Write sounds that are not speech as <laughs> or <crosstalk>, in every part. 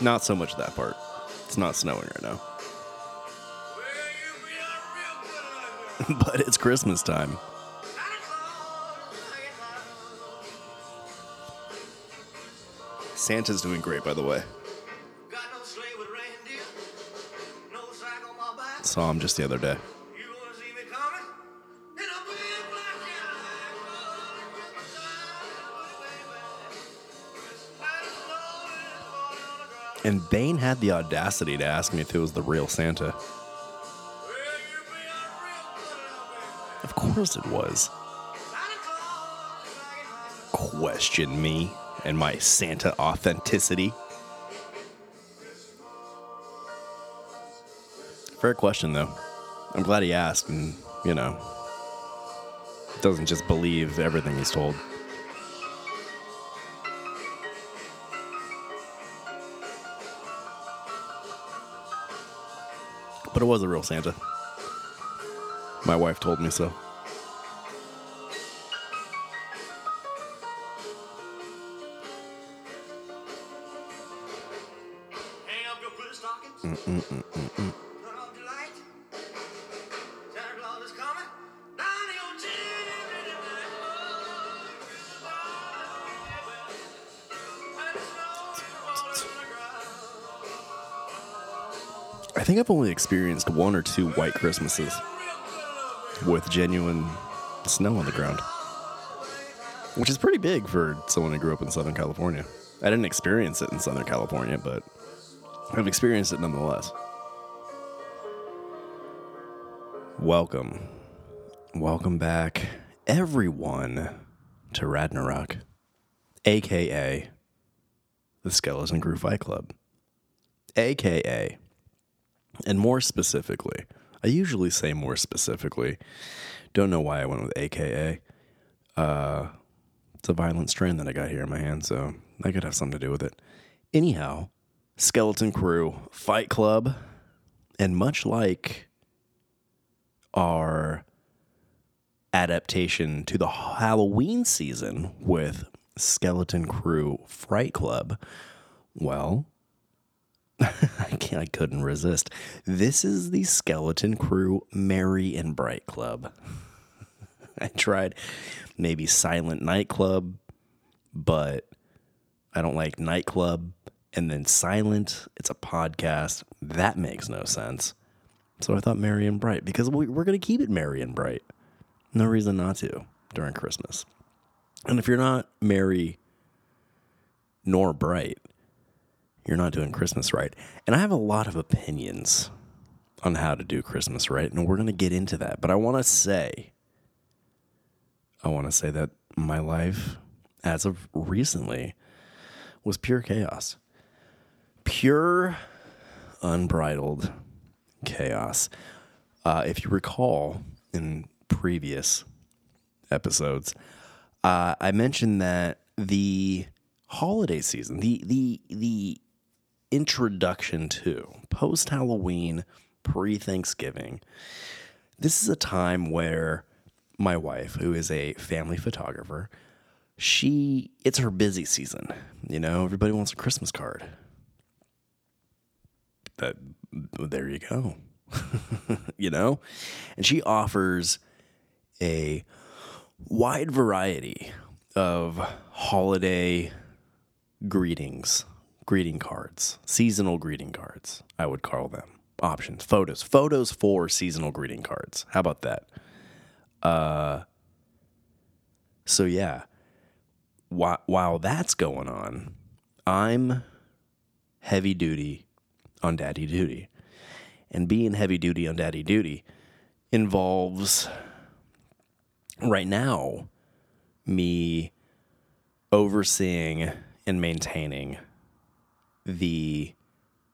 Not so much that part. It's not snowing right now. <laughs> but it's Christmas time. Santa's doing great, by the way. Saw him just the other day. And Bane had the audacity to ask me if it was the real Santa. Of course it was. Question me and my Santa authenticity. Fair question, though. I'm glad he asked and, you know, doesn't just believe everything he's told. But it was a real Santa. My wife told me so. Hang I've only experienced one or two white Christmases with genuine snow on the ground, which is pretty big for someone who grew up in Southern California. I didn't experience it in Southern California, but I've experienced it nonetheless. Welcome. Welcome back, everyone, to Ragnarok, aka the Skeleton Crue Fight Club, aka and more specifically, I usually say more specifically. Don't know why I went with AKA. Uh, it's a violent strain that I got here in my hand, so that could have something to do with it. Anyhow, Skeleton Crue Fight Club, and much like our adaptation to the Halloween season with Skeleton Crue Fright Club, well, <laughs> I can't, I couldn't resist. This is the Skeleton Crue Merry and Bright Club. <laughs> I tried maybe Silent Nightclub, but I don't like nightclub. And then Silent, it's a podcast. That makes no sense. So I thought Merry and Bright because we, we're going to keep it merry and bright. No reason not to during Christmas. And if you're not merry nor bright, you're not doing Christmas right. And I have a lot of opinions on how to do Christmas right, and we're going to get into that. But I want to say, I want to say that my life, as of recently, was pure chaos. Pure, unbridled chaos. Uh, if you recall in previous episodes, uh, I mentioned that the holiday season, the the the introduction to post Halloween, pre Thanksgiving. This is a time where my wife, who is a family photographer, she it's her busy season. You know, everybody wants a Christmas card. That there you go. <laughs> you know? And she offers a wide variety of holiday greetings, greeting cards, seasonal greeting cards, I would call them. Options, photos, photos for seasonal greeting cards. How about that? Uh, so yeah, while, while that's going on, I'm heavy duty on daddy duty. And being heavy duty on daddy duty involves right now me overseeing and maintaining the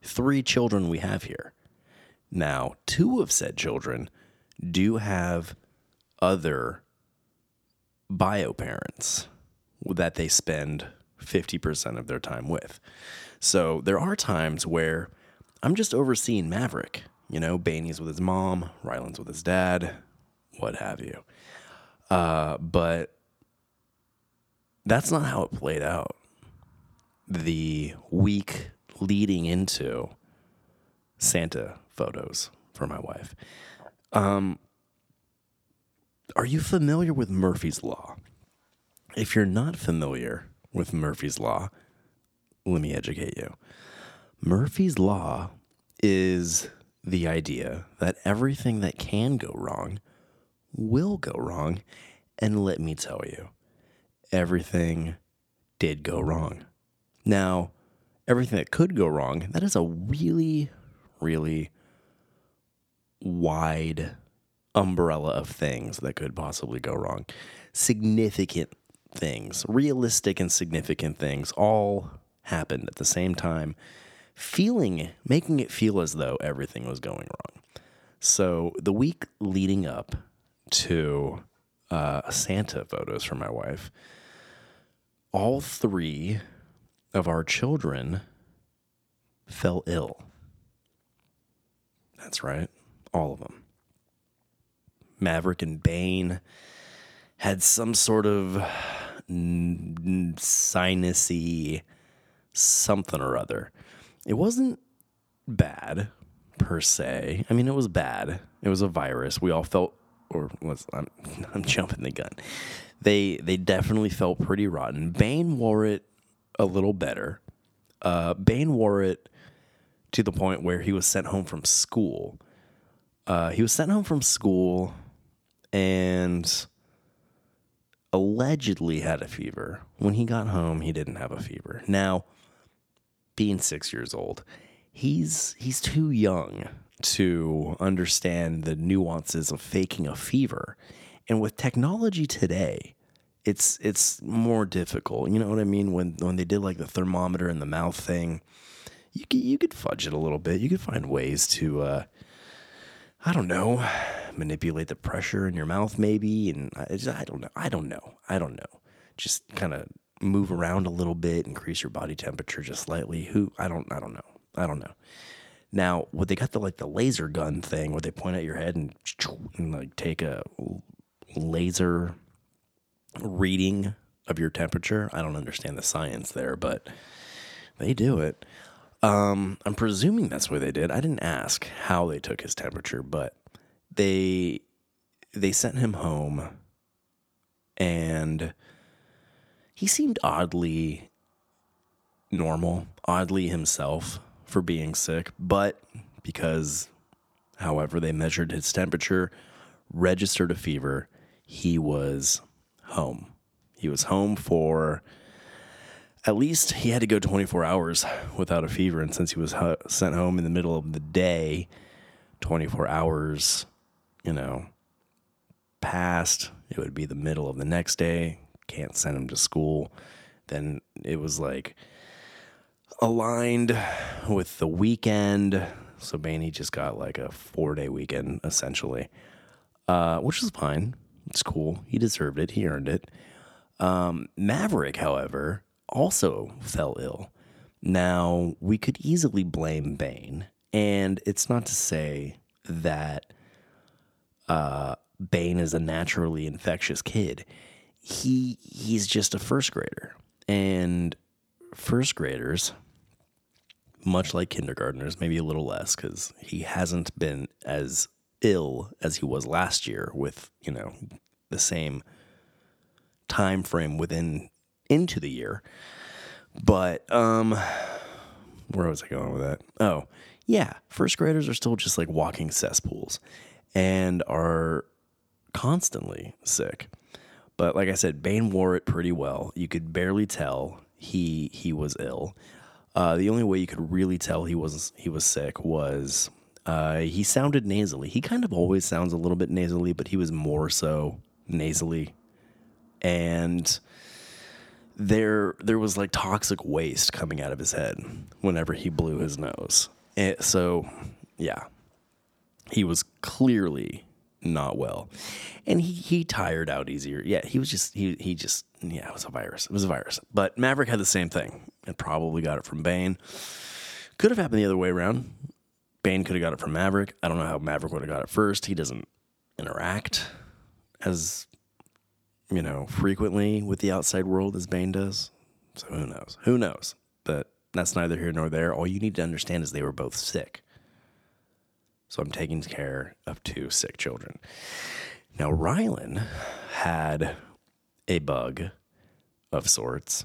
three children we have here Now, two of said children do have other bio parents that they spend 50% of their time with. So there are times where I'm just overseeing Maverick. You know, Baney's with his mom, Ryland's with his dad, what have you. Uh, but that's not how it played out. The week leading into Santa photos for my wife. Um, are you familiar with Murphy's Law? If you're not familiar with Murphy's Law, let me educate you. Murphy's Law is the idea that everything that can go wrong will go wrong. And let me tell you, everything did go wrong. Now, everything that could go wrong, that is a really, really wide umbrella of things that could possibly go wrong. Significant things, realistic and significant things, all happened at the same time, feeling, making it feel as though everything was going wrong. So the week leading up to uh, Santa photos for my wife, all three of our children fell ill. That's right, all of them. Maverick and Bane had some sort of sinusy something or other. It wasn't bad per se. I mean, it was bad. It was a virus. We all felt, or was I'm, <laughs> I'm jumping the gun. They they definitely felt pretty rotten. Bane wore it a little better. Uh, Bane wore it to the point where he was sent home from school. Uh, he was sent home from school and allegedly had a fever. When he got home, he didn't have a fever. Now, being six years old, he's he's too young to understand the nuances of faking a fever. And with technology today, it's it's more difficult. You know what I mean? When when they did like the thermometer in the mouth thing, you could you could fudge it a little bit. You could find ways to uh, I don't know, manipulate the pressure in your mouth maybe, and I, just, I don't know. I don't know. I don't know. Just kind of move around a little bit, increase your body temperature just slightly. Who I don't I don't know. I don't know. Now, what they got the like the laser gun thing where they point at your head and, and like take a laser reading of your temperature. I don't understand the science there, but they do it. Um, I'm presuming that's what they did. I didn't ask how they took his temperature, but they they sent him home and he seemed oddly normal, oddly himself for being sick, but because however they measured his temperature, registered a fever, he was home. He was home for at least he had to go 24 hours without a fever. And since he was sent home in the middle of the day, 24 hours, you know, passed, it would be the middle of the next day. Can't send him to school. Then it was like aligned with the weekend. So Baney just got like a four day weekend essentially, uh, which is fine. It's cool. He deserved it. He earned it. Um, Maverick, however, also fell ill. Now, we could easily blame Bane, and it's not to say that uh, Bane is a naturally infectious kid. He he's just a first grader, and first graders, much like kindergartners, maybe a little less because he hasn't been as ill as he was last year with you know the same time frame within into the year. But um where was I going with that? Oh, yeah, first graders are still just like walking cesspools and are constantly sick. But like I said, Bane wore it pretty well. You could barely tell he he was ill. Uh, the only way you could really tell he was he was sick was uh, he sounded nasally. He kind of always sounds a little bit nasally, but he was more so nasally and there there was like toxic waste coming out of his head whenever he blew his nose. And so, yeah, he was clearly not well. And he, he tired out easier. Yeah, he was just he he just yeah, it was a virus. It was a virus. But Maverick had the same thing and probably got it from Bane. Could have happened the other way around. Bane could have got it from Maverick. I don't know how Maverick would have got it first. He doesn't interact as you know, frequently with the outside world as Bane does. So who knows? Who knows? But that's neither here nor there. All you need to understand is they were both sick. So I'm taking care of two sick children. Now, Rylan had a bug of sorts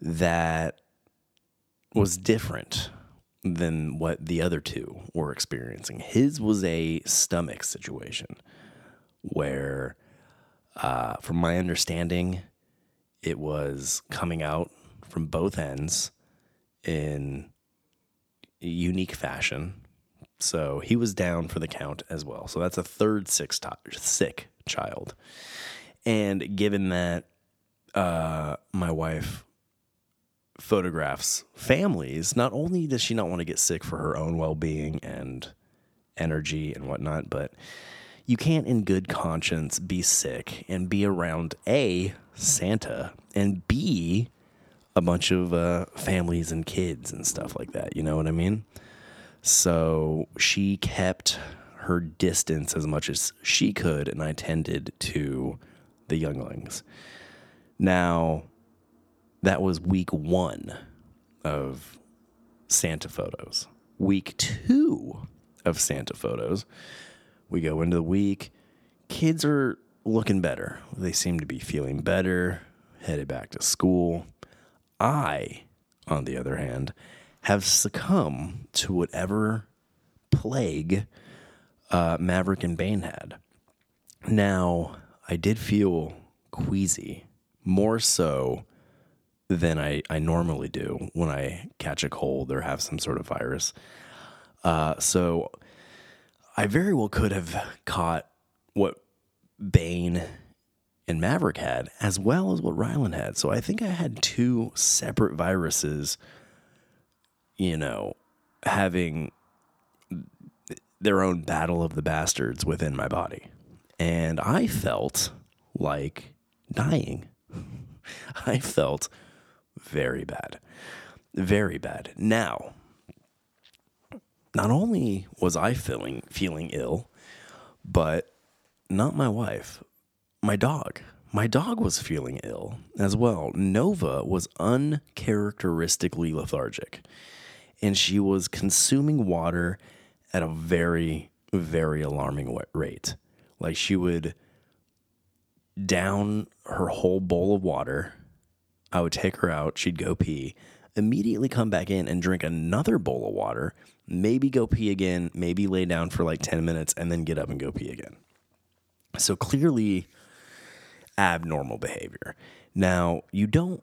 that was different than what the other two were experiencing. His was a stomach situation where, uh, from my understanding, it was coming out from both ends in unique fashion. So he was down for the count as well. So that's a third sick, sick child. And given that uh, my wife photographs families, not only does she not want to get sick for her own well being and energy and whatnot, but you can't, in good conscience, be sick and be around A, Santa, and B, a bunch of uh, families and kids and stuff like that. You know what I mean? So she kept her distance as much as she could, and I tended to the younglings. Now, that was week one of Santa photos. Week two of Santa photos, we go into the week. Kids are looking better. They seem to be feeling better, headed back to school. I, on the other hand, have succumbed to whatever plague uh, Maverick and Bane had. Now, I did feel queasy, more so than I, I normally do when I catch a cold or have some sort of virus. Uh, so I very well could have caught what Bane and Maverick had, as well as what Rylan had. So I think I had two separate viruses, you know, having their own battle of the bastards within my body. And I felt like dying. <laughs> I felt very bad. Very bad. Now, not only was I feeling feeling ill, but not my wife, my dog. My dog was feeling ill as well. Nova was uncharacteristically lethargic, and she was consuming water at a very, very alarming rate. Like she would down her whole bowl of water. I would take her out. She'd go pee, immediately come back in and drink another bowl of water, maybe go pee again, maybe lay down for like 10 minutes, and then get up and go pee again. So clearly, abnormal behavior. Now, you don't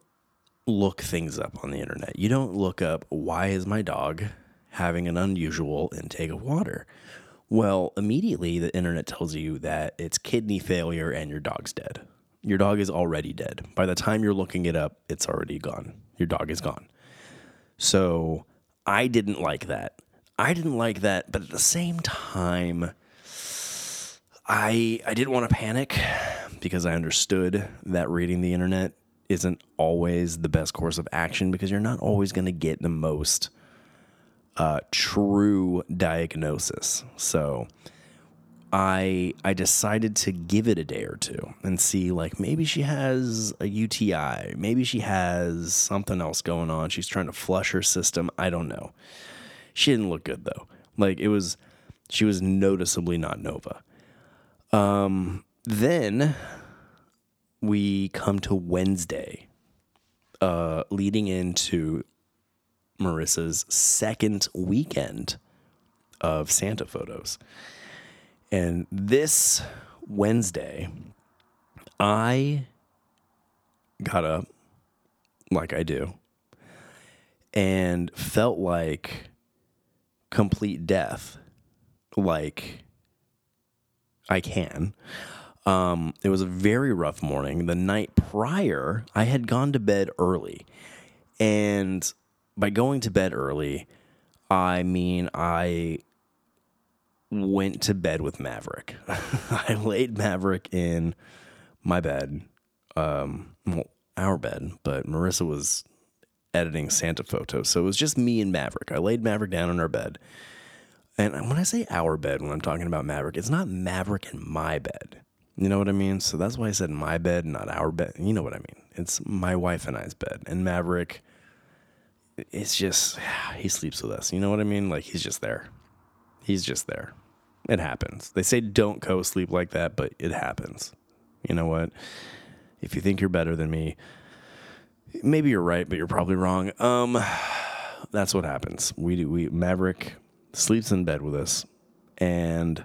look things up on the internet. You don't look up why is my dog having an unusual intake of water? Well, immediately the internet tells you that it's kidney failure and your dog's dead. Your dog is already dead. By the time you're looking it up, it's already gone. Your dog is gone. So I didn't like that. I didn't like that, but at the same time, I I didn't want to panic because I understood that reading the internet isn't always the best course of action because you're not always going to get the most uh, true diagnosis. So I I decided to give it a day or two and see like maybe she has a UTI, maybe she has something else going on. She's trying to flush her system. I don't know. She didn't look good though. Like it was she was noticeably not Nova. Um then we come to Wednesday, uh, leading into Marissa's second weekend of Santa photos. And this Wednesday, I got up like I do and felt like complete death, like I can. Um, it was a very rough morning. The night prior, I had gone to bed early. And by going to bed early, I mean I went to bed with Maverick. <laughs> I laid Maverick in my bed, um, well, our bed, but Marissa was editing Santa photos. So it was just me and Maverick. I laid Maverick down in our bed. And when I say our bed, when I'm talking about Maverick, it's not Maverick in my bed. You know what I mean? So that's why I said my bed, not our bed. You know what I mean? It's my wife and I's bed. And Maverick, it's just, <sighs> he sleeps with us. You know what I mean? Like he's just there. He's just there. It happens. They say don't co sleep like that, but it happens. You know what? If you think you're better than me, maybe you're right, but you're probably wrong. Um, <sighs> that's what happens. We do. We Maverick sleeps in bed with us, and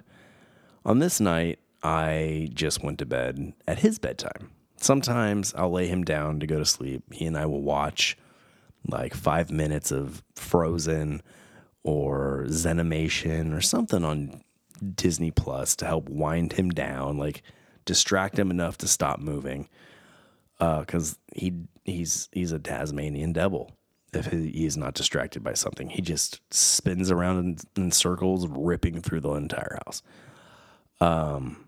on this night, I just went to bed at his bedtime. Sometimes I'll lay him down to go to sleep. He and I will watch like five minutes of Frozen or Zenimation or something on Disney Plus to help wind him down, like distract him enough to stop moving. Because he he's he's a Tasmanian devil. If he, is not distracted by something, he just spins around in, in circles, ripping through the entire house. Um,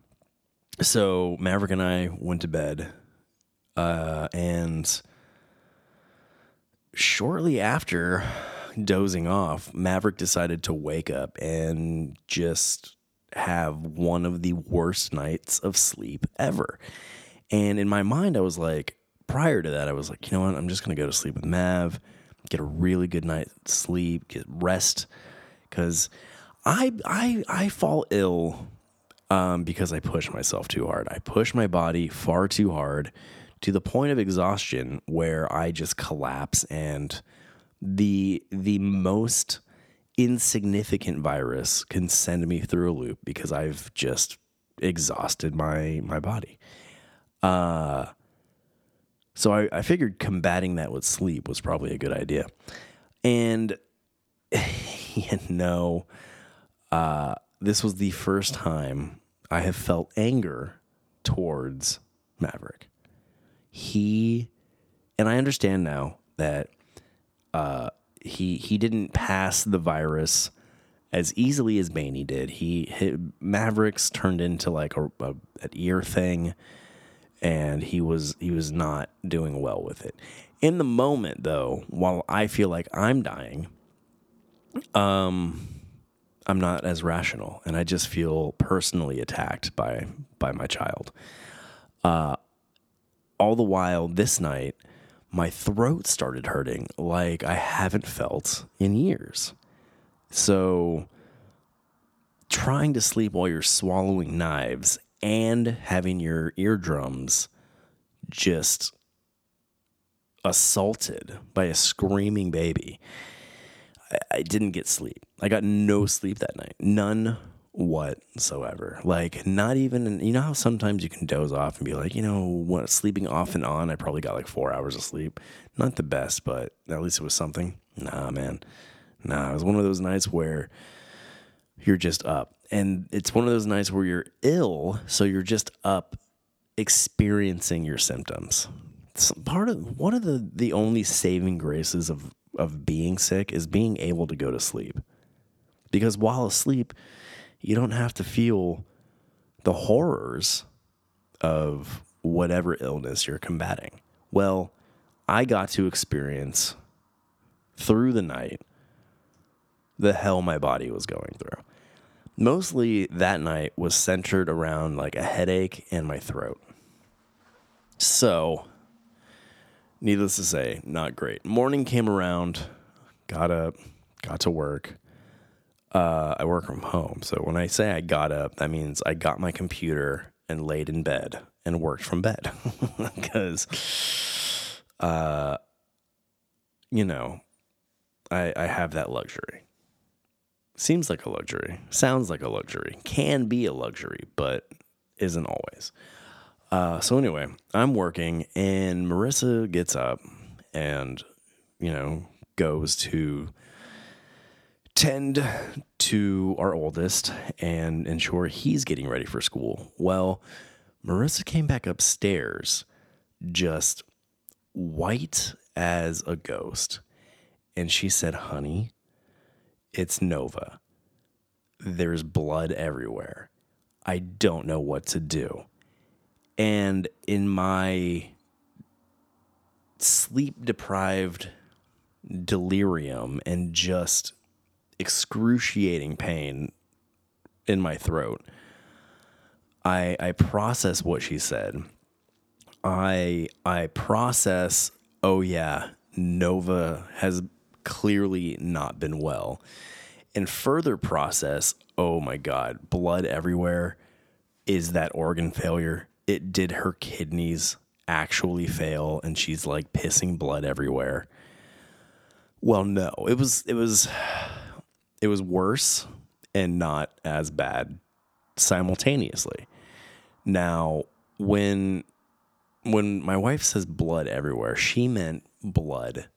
so Maverick and I went to bed, uh, and shortly after dozing off, Maverick decided to wake up and just have one of the worst nights of sleep ever. And in my mind, I was like, prior to that, I was like, you know what? I'm just going to go to sleep with Mav, get a really good night's sleep, get rest. Because I, I, I fall ill um, because I push myself too hard. I push my body far too hard to the point of exhaustion where I just collapse and the the most insignificant virus can send me through a loop because I've just exhausted my my body. Uh so I, I figured combating that with sleep was probably a good idea. And <laughs> you know, uh, this was the first time I have felt anger towards Maverick. He, and I understand now that uh, he he didn't pass the virus as easily as Baney did. He Mavericks turned into like a, a an ear thing, and he was he was not doing well with it. In the moment, though, while I feel like I'm dying, um, I'm not as rational, and I just feel personally attacked by by my child. Uh, all the while, this night, my throat started hurting like I haven't felt in years. So, trying to sleep while you're swallowing knives and having your eardrums just assaulted by a screaming baby. I, I didn't get sleep. I got no sleep that night. None whatsoever. Like not even you know how sometimes you can doze off and be like, you know, what sleeping off and on, I probably got like 4 hours of sleep. Not the best, but at least it was something. Nah, man. Nah, it was one of those nights where you're just up. And it's one of those nights where you're ill, so you're just up experiencing your symptoms. Part of one of the the only saving graces of of being sick is being able to go to sleep. Because while asleep, you don't have to feel the horrors of whatever illness you're combating. Well, I got to experience through the night the hell my body was going through. Mostly that night was centered around like a headache and my throat. So, needless to say, not great. Morning came around, got up, got to work. Uh, I work from home. So when I say I got up, that means I got my computer and laid in bed and worked from bed. <laughs> Because, uh, you know, I, I have that luxury. Seems like a luxury, sounds like a luxury, can be a luxury, but isn't always. Uh, so anyway, I'm working and Marissa gets up and, you know, goes to tend to our oldest and ensure he's getting ready for school. Well, Marissa came back upstairs just white as a ghost. And she said, honey, it's Nova. there's blood everywhere. I don't know what to do. And in my sleep deprived delirium and just excruciating pain in my throat, I I process what she said. I I process, oh yeah, Nova has clearly not been well. And further process, oh my god, blood everywhere. Is that organ failure? It did her kidneys actually fail and she's like pissing blood everywhere. Well, no. It was it was it was worse and not as bad simultaneously. Now, when when my wife says blood everywhere, she meant blood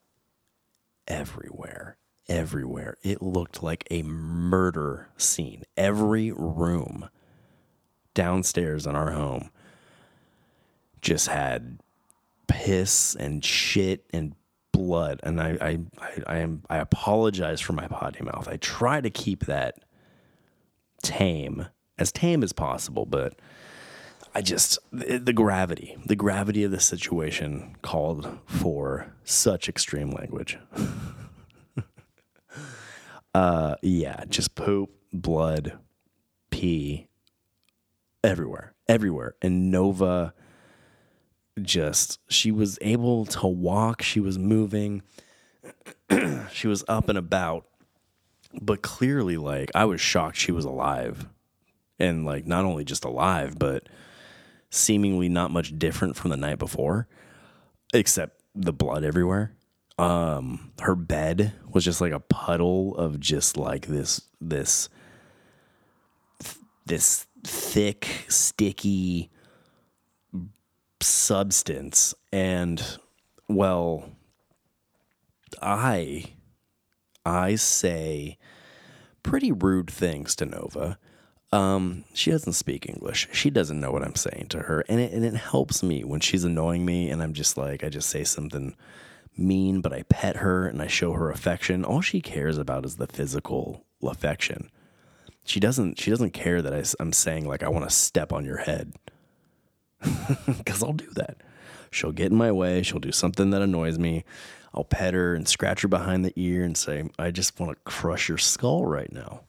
everywhere. Everywhere. It looked like a murder scene. Every room downstairs in our home just had piss and shit and blood. And I, I, I, I am I apologize for my potty mouth. I try to keep that tame, as tame as possible, but I just the, the gravity, the gravity of the situation called for such extreme language. <laughs> uh yeah, just poop, blood, pee everywhere. Everywhere. And Nova just she was able to walk, she was moving, <clears throat> she was up and about, but clearly like I was shocked she was alive. And like not only just alive, but seemingly not much different from the night before, except the blood everywhere. Um, her bed was just like a puddle of just like this this this thick, sticky substance. And well, I I say pretty rude things to Nova. Um, she doesn't speak English. She doesn't know what I'm saying to her, and it and it helps me when she's annoying me, and I'm just like I just say something mean, but I pet her and I show her affection. All she cares about is the physical affection. She doesn't she doesn't care that I, I'm saying like I want to step on your head <laughs> because I'll do that. She'll get in my way. She'll do something that annoys me. I'll pet her and scratch her behind the ear and say, I just want to crush your skull right now.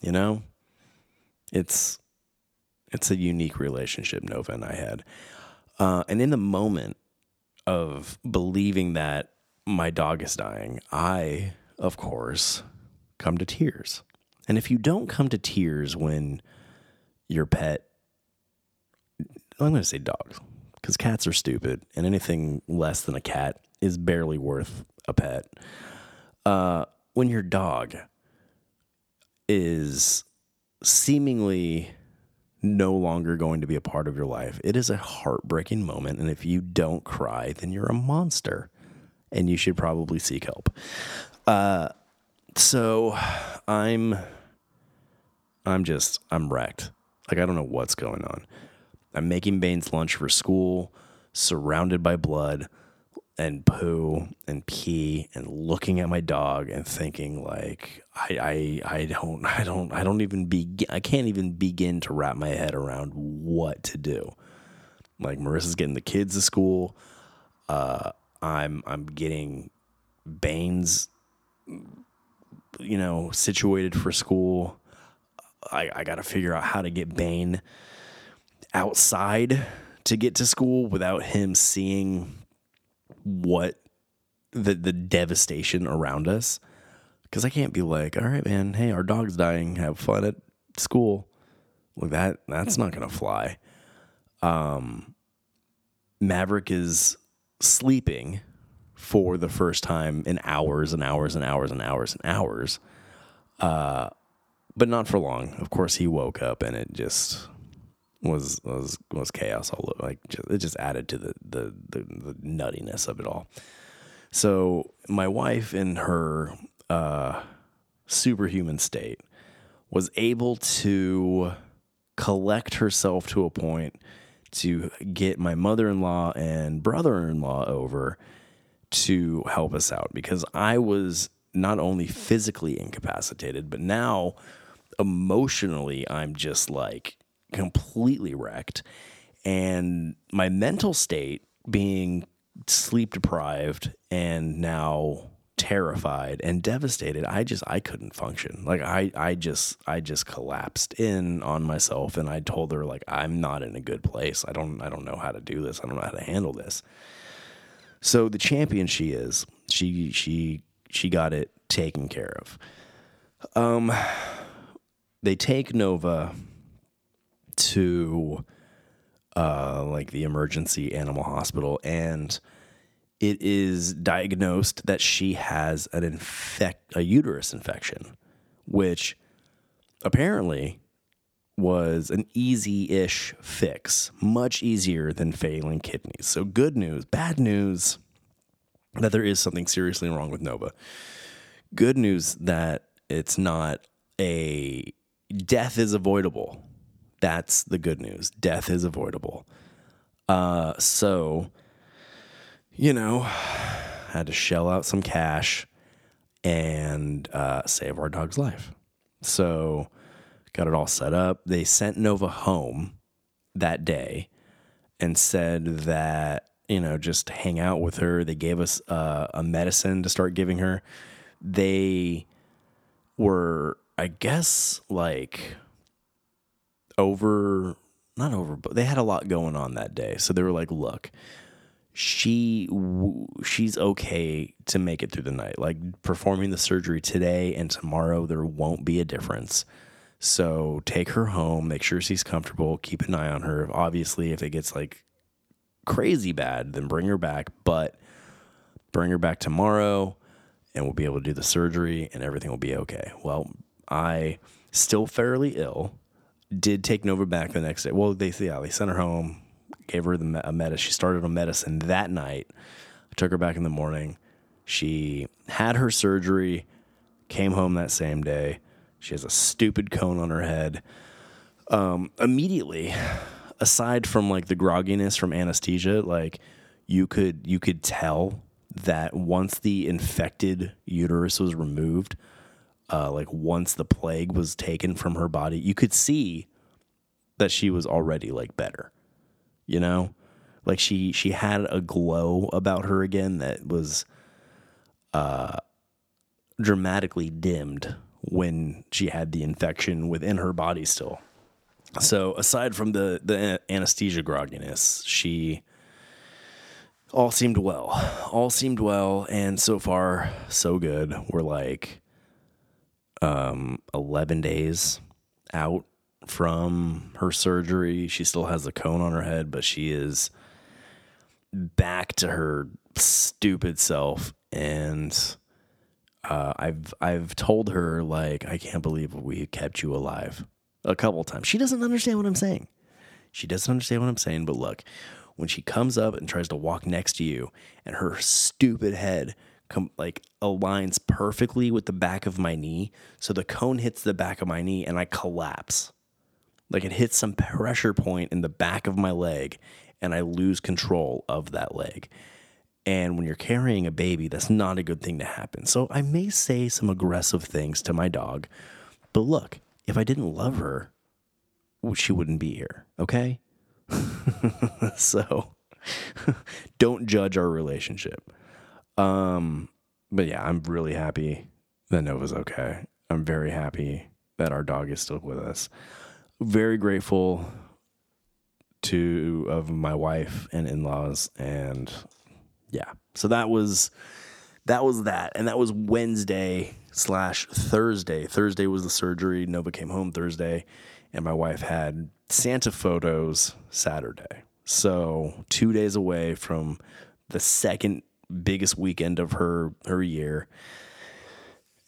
You know? It's it's a unique relationship Nova and I had. Uh, and in the moment of believing that my dog is dying, I, of course, come to tears. And if you don't come to tears when your pet I'm going to say dogs because cats are stupid, and anything less than a cat is barely worth a pet. Uh, when your dog is seemingly no longer going to be a part of your life, it is a heartbreaking moment. And if you don't cry, then you're a monster and you should probably seek help. Uh, so I'm, I'm just, I'm wrecked. Like, I don't know what's going on. I'm making Bane's lunch for school, surrounded by blood and poo and pee and looking at my dog and thinking like I I I don't <laughs> I don't I don't even begin I can't even begin to wrap my head around what to do. Like Marissa's getting the kids to school. Uh I'm I'm getting Bane's you know situated for school. I, I got to figure out how to get Bane outside to get to school without him seeing what the the devastation around us. Because I can't be like, all right, man, hey, our dog's dying. Have fun at school. Like that, that's not gonna fly. Um, Maverick is sleeping for the first time in hours and hours and hours and hours and hours. Uh, but not for long. Of course, he woke up and it just was was was chaos all over. Like just, it just added to the, the the the nuttiness of it all. So my wife, in her uh, superhuman state, was able to collect herself to a point to get my mother-in-law and brother-in-law over to help us out because I was not only physically incapacitated, but now emotionally, I'm just like completely wrecked. And my mental state being sleep deprived and now terrified and devastated i just i couldn't function. Like i i just i just collapsed in on myself and i told her like i'm not in a good place. I don't i don't know how to do this. I don't know how to handle this. So the champion she is she she she got it taken care of. Um they take nova to uh like the emergency animal hospital and it is diagnosed that she has an infect a uterus infection, which apparently was an easy-ish fix, much easier than failing kidneys. So good news, bad news that there is something seriously wrong with Nova. Good news that it's not a death is avoidable. That's the good news. Death is avoidable. Uh so you know, I <sighs> had to shell out some cash and uh, save our dog's life. So, got it all set up. They sent Nova home that day and said that, you know, just hang out with her. They gave us uh, a medicine to start giving her. They were, I guess, like over, not over, but they had a lot going on that day. So they were like, look, she she's okay to make it through the night. Like performing the surgery today and tomorrow, there won't be a difference. So take her home, make sure she's comfortable, keep an eye on her. Obviously, if it gets like crazy bad, then bring her back. But bring her back tomorrow, and we'll be able to do the surgery, and everything will be okay. Well, I still fairly ill. Did take Nova back the next day. Well, they yeah they sent her home gave her the a medicine. She started on medicine that night. I took her back in the morning. She had her surgery, came home that same day. She has a stupid cone on her head. Um, immediately, aside from like the grogginess from anesthesia, like you could you could tell that once the infected uterus was removed, uh, like once the plague was taken from her body, you could see that she was already like better you know? Like she she had a glow about her again that was uh dramatically dimmed when she had the infection within her body still. So aside from the the anesthesia grogginess she all seemed well. All seemed well and so far so good. We're like um 11 days out from her surgery. She still has the cone on her head, but she is back to her stupid self. And uh, I've I've told her like I can't believe we kept you alive a couple times. She doesn't understand what I'm saying. She doesn't understand what I'm saying. But look, when she comes up and tries to walk next to you, and her stupid head com- like aligns perfectly with the back of my knee, so the cone hits the back of my knee, and I collapse. Like it hits some pressure point in the back of my leg and I lose control of that leg. And when you're carrying a baby, that's not a good thing to happen. So I may say some aggressive things to my dog, but look, if I didn't love her, she wouldn't be here, okay? <laughs> so <laughs> don't judge our relationship. Um, but yeah, I'm really happy that Nova's okay. I'm very happy that our dog is still with us. Very grateful to of my wife and in-laws and yeah. So that was that was that. And that was wednesday slash thursday. Thursday was the surgery. Nova came home thursday and my wife had santa photos saturday. So two days away from the second biggest weekend of her her year.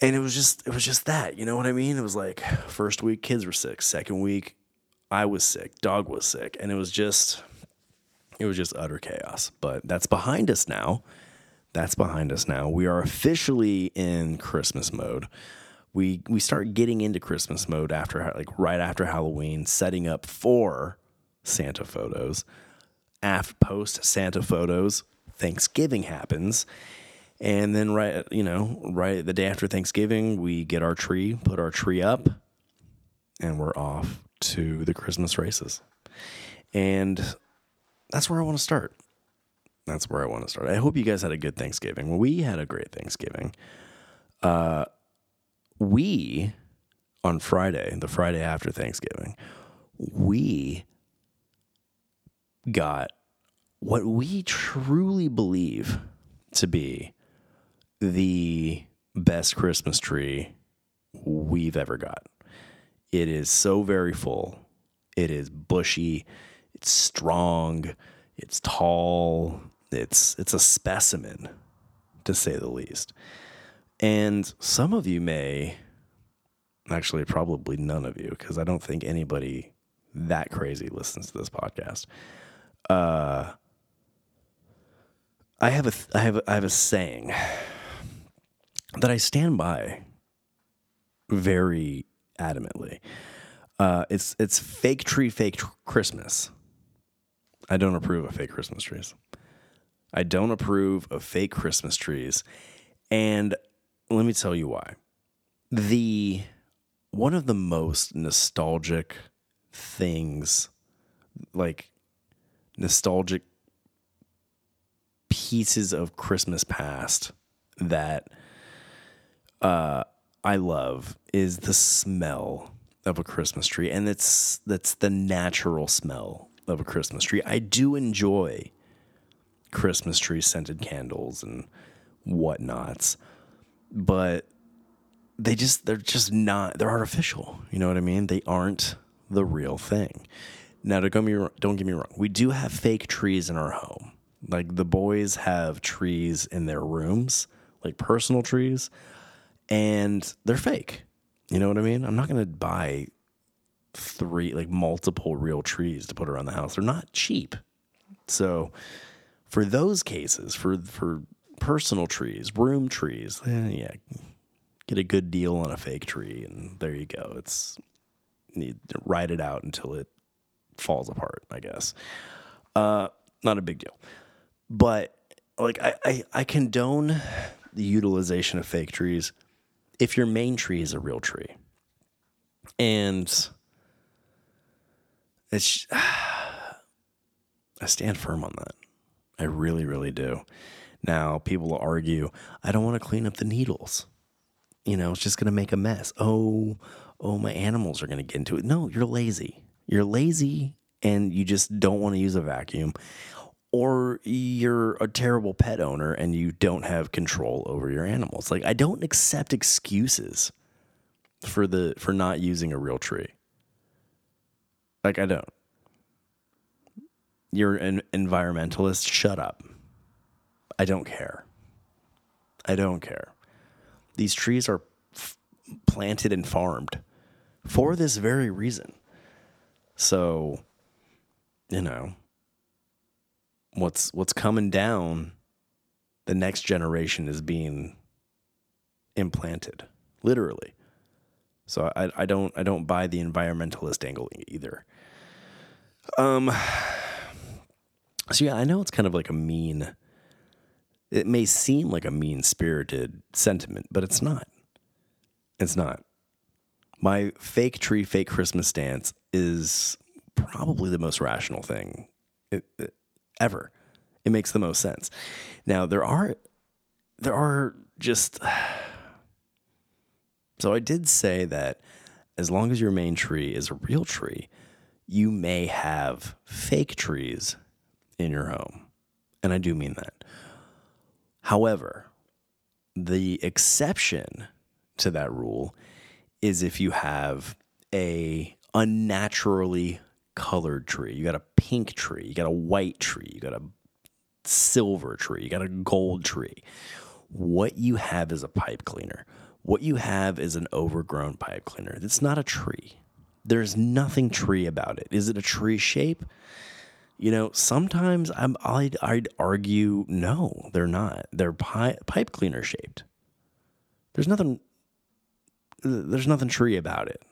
And it was just it was just that you know what i mean? It was like first week kids were sick. Second week i was sick. Dog was sick. And it was just it was just utter chaos. But that's behind us now. That's behind us now. We are officially in christmas mode. We we start getting into christmas mode after like right after halloween setting up for santa photos. After post santa photos thanksgiving happens and then right, you know, right the day after Thanksgiving, we get our tree, put our tree up, and we're off to the Christmas races. And that's where I want to start. That's where I want to start. I hope you guys had a good Thanksgiving. We had a great Thanksgiving. Uh, we on Friday, the Friday after Thanksgiving, we got what we truly believe to be the best Christmas tree we've ever got. It is so very full. It is bushy. It's strong. It's tall. It's it's a specimen, to say the least. And some of you may, actually, probably none of you, because I don't think anybody that crazy listens to this podcast. Uh, I have a th- I have a, I have a saying that I stand by very adamantly. Uh, it's it's fake tree, fake tr- Christmas. I don't approve of fake Christmas trees. I don't approve of fake Christmas trees, and let me tell you why. The one of the most nostalgic things, like nostalgic pieces of Christmas past that uh, I love is the smell of a Christmas tree, and it's that's the natural smell of a Christmas tree. I do enjoy Christmas tree scented candles and whatnots, but they just they're just not they're artificial. You know what I mean? They aren't the real thing. Now, don't get me wrong, don't get me wrong. We do have fake trees in our home. Like the boys have trees in their rooms, like personal trees, and they're fake. You know what I mean? I'm not going to buy three, like multiple real trees to put around the house. They're not cheap. So, for those cases, for for personal trees, room trees, eh, yeah, get a good deal on a fake tree, and there you go. It's you ride it out until it falls apart. I guess. Uh, not a big deal, but like I, I, I condone the utilization of fake trees if your main tree is a real tree, and it's. <sighs> I stand firm on that. I really, really do. Now, people will argue, I don't want to clean up the needles. You know, it's just going to make a mess. Oh, oh, my animals are going to get into it. No, you're lazy. You're lazy and you just don't want to use a vacuum. Or you're a terrible pet owner and you don't have control over your animals. Like I don't accept excuses for the for not using a real tree. Like I don't you're an environmentalist, shut up. I don't care. I don't care. These trees are f- planted and farmed for this very reason. So, you know, what's what's coming down the next generation is being implanted literally. So I, I don't I don't buy the environmentalist angle either. Um so yeah, I know it's kind of like a mean. It may seem like a mean spirited sentiment, but it's not. It's not. My fake tree, fake Christmas dance is probably the most rational thing it, it- ever. It makes the most sense. Now there are there are just <sighs> so I did say that as long as your main tree is a real tree, you may have fake trees in your home. And I do mean that. However, the exception to that rule is if you have a unnaturally colored tree. You got a pink tree, you got a white tree, you got a silver tree, you got a gold tree. What you have is a pipe cleaner. What you have is an overgrown pipe cleaner. It's not a tree. There's nothing tree about it. Is it a tree shape? You know, sometimes I'm, I'd, I'd argue no, they're not. They're pi- pipe cleaner shaped. There's nothing. There's nothing tree about it,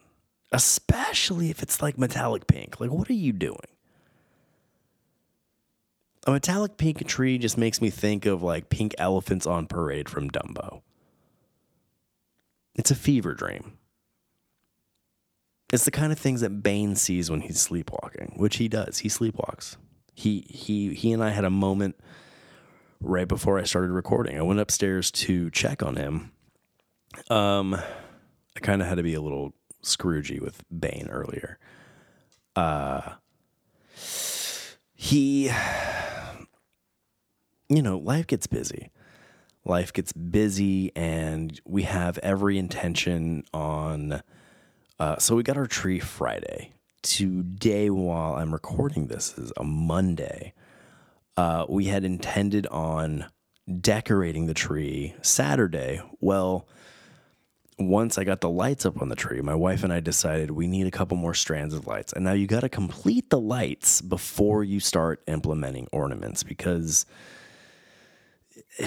especially if it's like metallic pink. Like, what are you doing? A metallic pink tree just makes me think of like pink elephants on parade from Dumbo. It's a fever dream. it's the kind of things that Bane sees when he's sleepwalking, which he does. He sleepwalks. He he he and I had a moment right before I started recording. I went upstairs to check on him. Um, I kind of had to be a little Scroogey with Bane earlier. Uh, he, you know, life gets busy. Life gets busy, and we have every intention on. Uh, so we got our tree Friday. Today, while I'm recording this, is a Monday. Uh, we had intended on decorating the tree Saturday. Well, once I got the lights up on the tree, my wife and I decided we need a couple more strands of lights. And now you got to complete the lights before you start implementing ornaments because <sighs>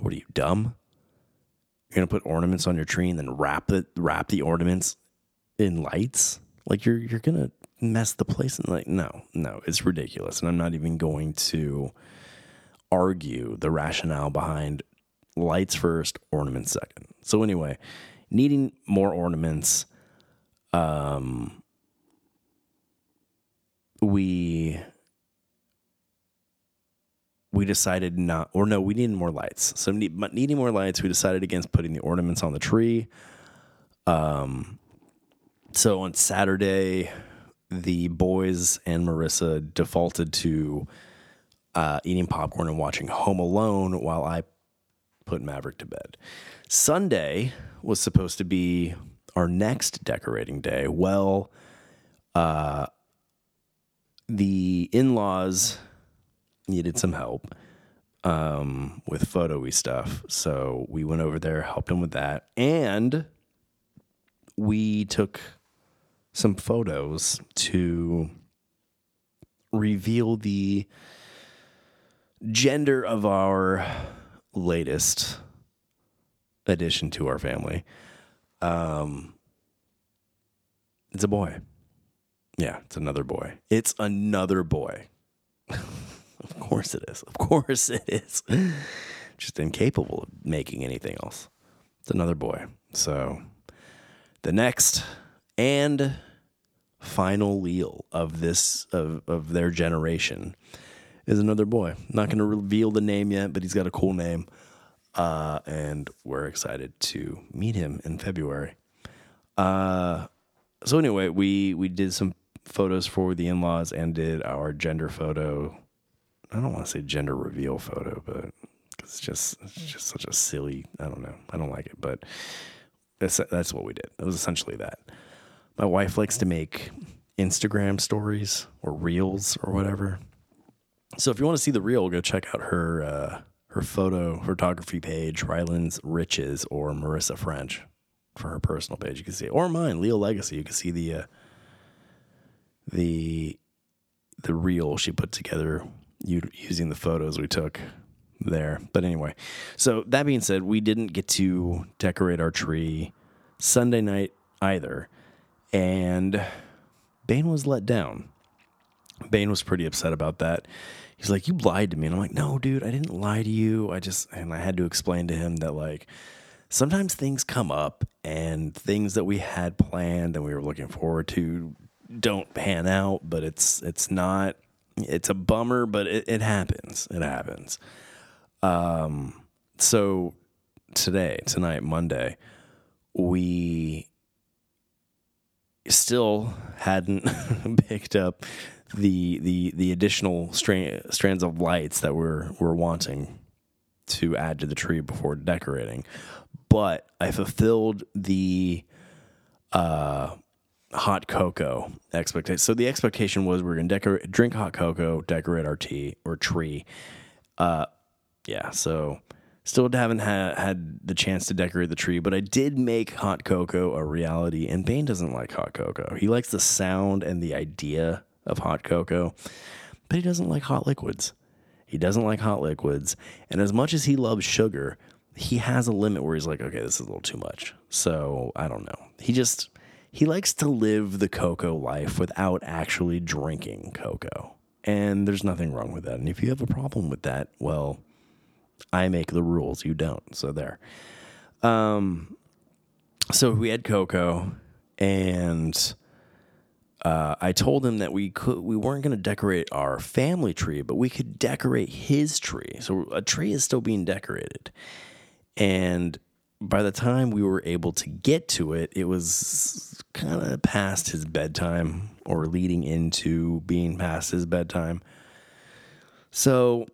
what are you dumb? You're going to put ornaments on your tree and then wrap it wrap the ornaments in lights? Like you're you're going to mess the place and like no, no, it's ridiculous. And I'm not even going to argue the rationale behind lights first, ornaments second. So anyway, needing more ornaments, um, we we decided not, or no, we needed more lights. So needing more lights, we decided against putting the ornaments on the tree. Um, so on Saturday, the boys and Marissa defaulted to uh, eating popcorn and watching Home Alone while I put Maverick to bed. Sunday was supposed to be our next decorating day. Well, uh, the in laws needed some help um, with photo stuff. So we went over there, helped them with that. And we took some photos to reveal the gender of our latest addition to our family. Um, it's a boy. Yeah, it's another boy. It's another boy. <laughs> of course it is. Of course it is. Just incapable of making anything else. It's another boy. So the next and final Leal of this of, of their generation is another boy. Not going to reveal the name yet, but he's got a cool name. Uh, and we're excited to meet him in February. Uh, so anyway, we we did some photos for the in-laws and did our gender photo. I don't want to say gender reveal photo, but it's just it's just such a silly. I don't know. I don't like it, but that's that's what we did. It was essentially that. My wife likes to make Instagram stories or reels or whatever. So if you want to see the reel, go check out her uh, her photo photography page, Ryland's Riches or Marissa French for her personal page. You can see it. or mine, Leo Legacy. You can see the uh, the the reel she put together using the photos we took there. But anyway, so that being said, we didn't get to decorate our tree Sunday night either, and Bane was let down. Bane was pretty upset about that. He's like, "You lied to me," and I'm like, "No, dude, I didn't lie to you. I just," and I had to explain to him that like sometimes things come up and things that we had planned and we were looking forward to don't pan out, but it's it's not. It's a bummer, but it, it happens. It happens. Um, so today, tonight, Monday, we still hadn't <laughs> picked up the the the additional stra- strands of lights that we're we're wanting to add to the tree before decorating. But I fulfilled the uh, hot cocoa expectation. So the expectation was we are gonna decorate, drink hot cocoa, decorate our tea or tree. Uh, yeah. So still haven't ha- had the chance to decorate the tree, but I did make hot cocoa a reality. And Bane doesn't like hot cocoa. He likes the sound and the idea of hot cocoa, but he doesn't like hot liquids. He doesn't like hot liquids. And as much as he loves sugar, he has a limit where he's like, okay, this is a little too much. So I don't know. He just, he likes to live the cocoa life without actually drinking cocoa. And there's nothing wrong with that. And if you have a problem with that, well, I make the rules, you don't. So there. Um, so we had cocoa and uh, I told him that we could we weren't going to decorate our family tree, but we could decorate his tree. So a tree is still being decorated, and by the time we were able to get to it, it was kind of past his bedtime or leading into being past his bedtime. So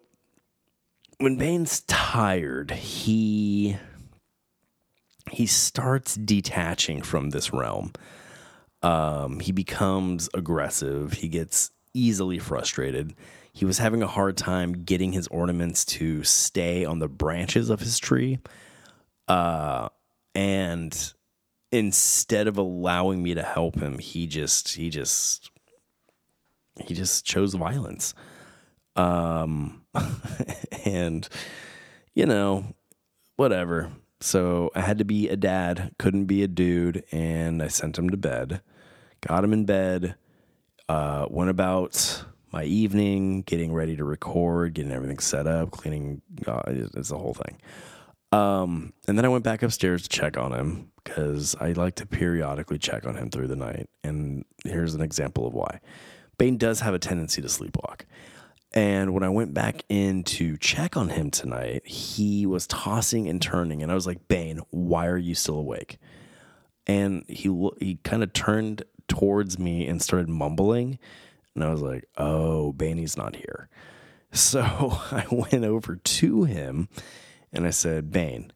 when Bane's tired, he he starts detaching from this realm. Um, he becomes aggressive. He gets easily frustrated. He was having a hard time getting his ornaments to stay on the branches of his tree. Uh, and instead of allowing me to help him, he just he just he just chose violence. Um, <laughs> and you know, whatever. So I had to be a dad, couldn't be a dude, and I sent him to bed. Got him in bed. Uh, went about my evening, getting ready to record, getting everything set up, cleaning. Uh, it's the whole thing. Um, and then I went back upstairs to check on him because I like to periodically check on him through the night. And here's an example of why. Bane does have a tendency to sleepwalk. And when I went back in to check on him tonight, he was tossing and turning. And I was like, Bane, why are you still awake? And he he kind of turned towards me and started mumbling. And I was like, oh, Baney's not here. <laughs> So <laughs> I went over to him and I said, Bane.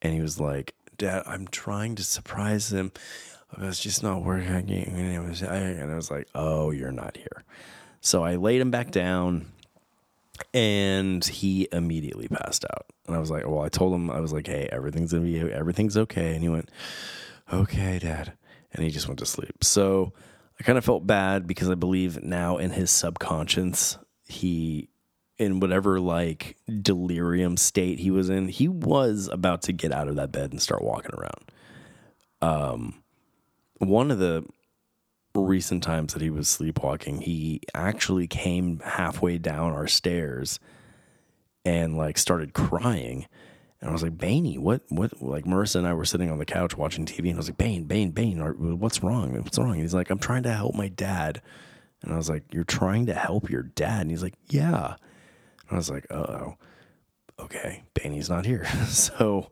And he was like, Dad, I'm trying to surprise him. It's just not working. And it was- and I was like, oh, you're not here. So I laid him back down and he immediately passed out. And I was like, well, I told him, I was like, hey, everything's gonna be, everything's okay. And he went, okay, dad. And he just went to sleep. So I kind of felt bad because I believe now in his subconscious, he, in whatever like delirium state he was in, he was about to get out of that bed and start walking around. Um, one of the recent times that he was sleepwalking, he actually came halfway down our stairs and like started crying. And I was like, Baney, what, what, like Marissa and I were sitting on the couch watching TV and I was like, Bane, Bane, Bane, what's wrong? What's wrong? And he's like, I'm trying to help my dad. And I was like, You're trying to help your dad? And he's like, Yeah. And I was like, Oh, okay, Baney's not here. <laughs> so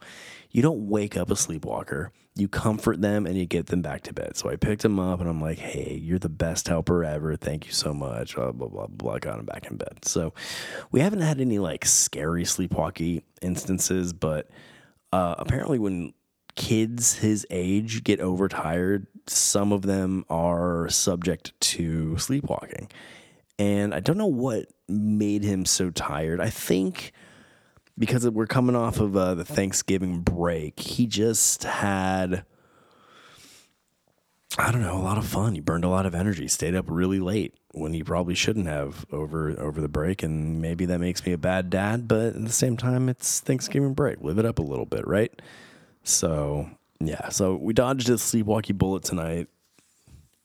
you don't wake up a sleepwalker. You comfort them and you get them back to bed. So I picked him up and I'm like, hey, you're the best helper ever. Thank you so much. Blah, blah, blah, blah. Got him back in bed. So we haven't had any like scary sleepwalky instances, but uh, apparently when kids his age get overtired, some of them are subject to sleepwalking. And I don't know what made him so tired. I think because we're coming off of uh, the Thanksgiving break, he just had, I don't know, a lot of fun. He burned a lot of energy, stayed up really late when he probably shouldn't have over over the break, and maybe that makes me a bad dad. But at the same time, it's Thanksgiving break. Live it up a little bit, right? So yeah, so we dodged a sleepwalky bullet tonight,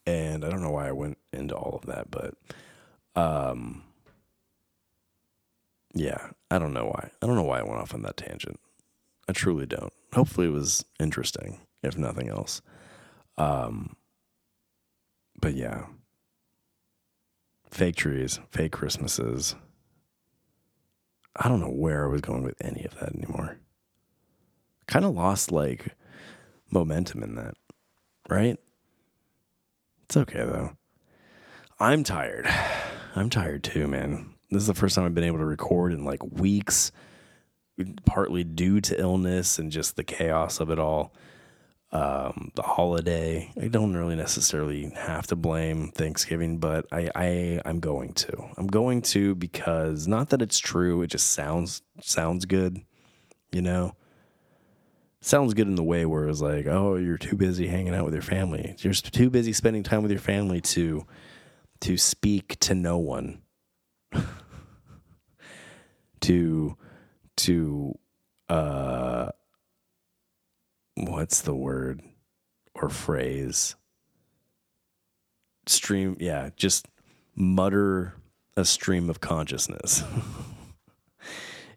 and I don't know why I went into all of that, but um, yeah, I don't know why. I don't know why I went off on that tangent. I truly don't. Hopefully, it was interesting, if nothing else. Um, but yeah, fake trees, fake Christmases. I don't know where I was going with any of that anymore. Kind of lost like momentum in that, right? It's okay though. I'm tired. <sighs> I'm tired too, man. This is the first time I've been able to record in like weeks, partly due to illness and just the chaos of it all. Um, the holiday. I don't really necessarily have to blame Thanksgiving, but I, I I'm going to. I'm going to because not that it's true, it just sounds sounds good, you know. Sounds good in the way where it's like, oh, you're too busy hanging out with your family. You're too busy spending time with your family to to speak to no one <laughs> to to uh what's the word or phrase? Stream yeah just mutter a stream of consciousness. <laughs>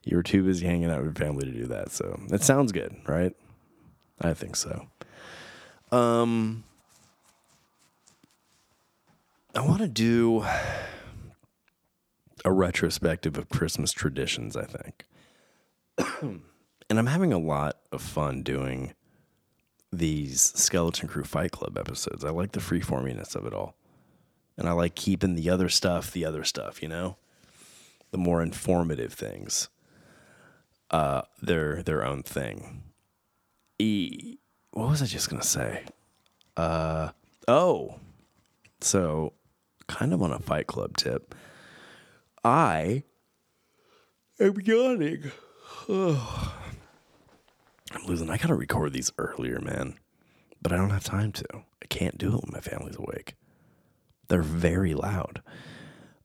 You were too busy hanging out with your family to do that so it sounds good right? I think so. Um I want to do a retrospective of Christmas traditions, I think. <clears throat> and I'm having a lot of fun doing these Skeleton Crue Fight Club episodes. I like the freeforminess of it all. And I like keeping the other stuff, the other stuff, you know? The more informative things. Uh their their own thing. E what was I just gonna say? Uh oh. So kind of on a fight club tip. I am yawning. <sighs> I'm losing. I gotta record these earlier, man. But I don't have time to. I can't do it when my family's awake. They're very loud.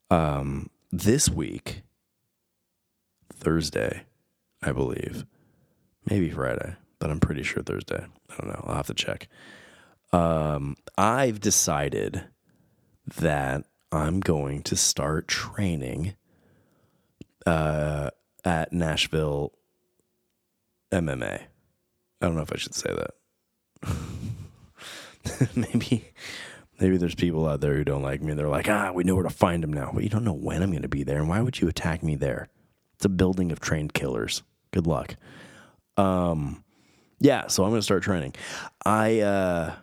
Um, this week, Thursday, I believe, maybe Friday, but I'm pretty sure Thursday. I don't know. I'll have to check. Um, I've decided that I'm going to start training uh, at Nashville MMA. I don't know if I should say that. <laughs> maybe maybe there's people out there who don't like me. They're like, ah, we know where to find him now. But you don't know when I'm going to be there. And why would you attack me there? It's a building of trained killers. Good luck. Um, yeah, so I'm going to start training. I uh,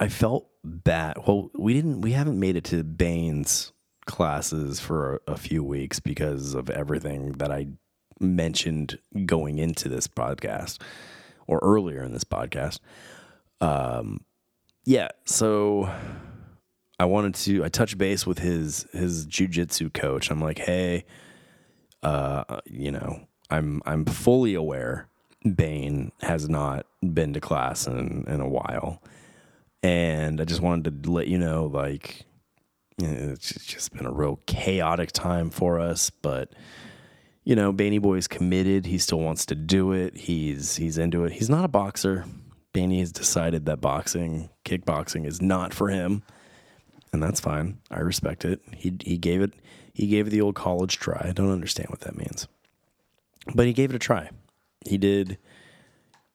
I felt bad. Well, we didn't. We haven't made it to Bane's classes for a, a few weeks because of everything that I mentioned going into this podcast or earlier in this podcast. Um, yeah, so I wanted to. I touched base with his his jujitsu coach. I'm like, hey, uh, you know, I'm I'm fully aware Bane has not been to class in in a while, and I just wanted to let you know, like, you know, it's just been a real chaotic time for us, but you know, Baney is committed. He still wants to do it. He's he's into it. He's not a boxer. Baney has decided that boxing, kickboxing, is not for him, and that's fine. I respect it. He he gave it he gave it the old college try. I don't understand what that means, but he gave it a try. He did.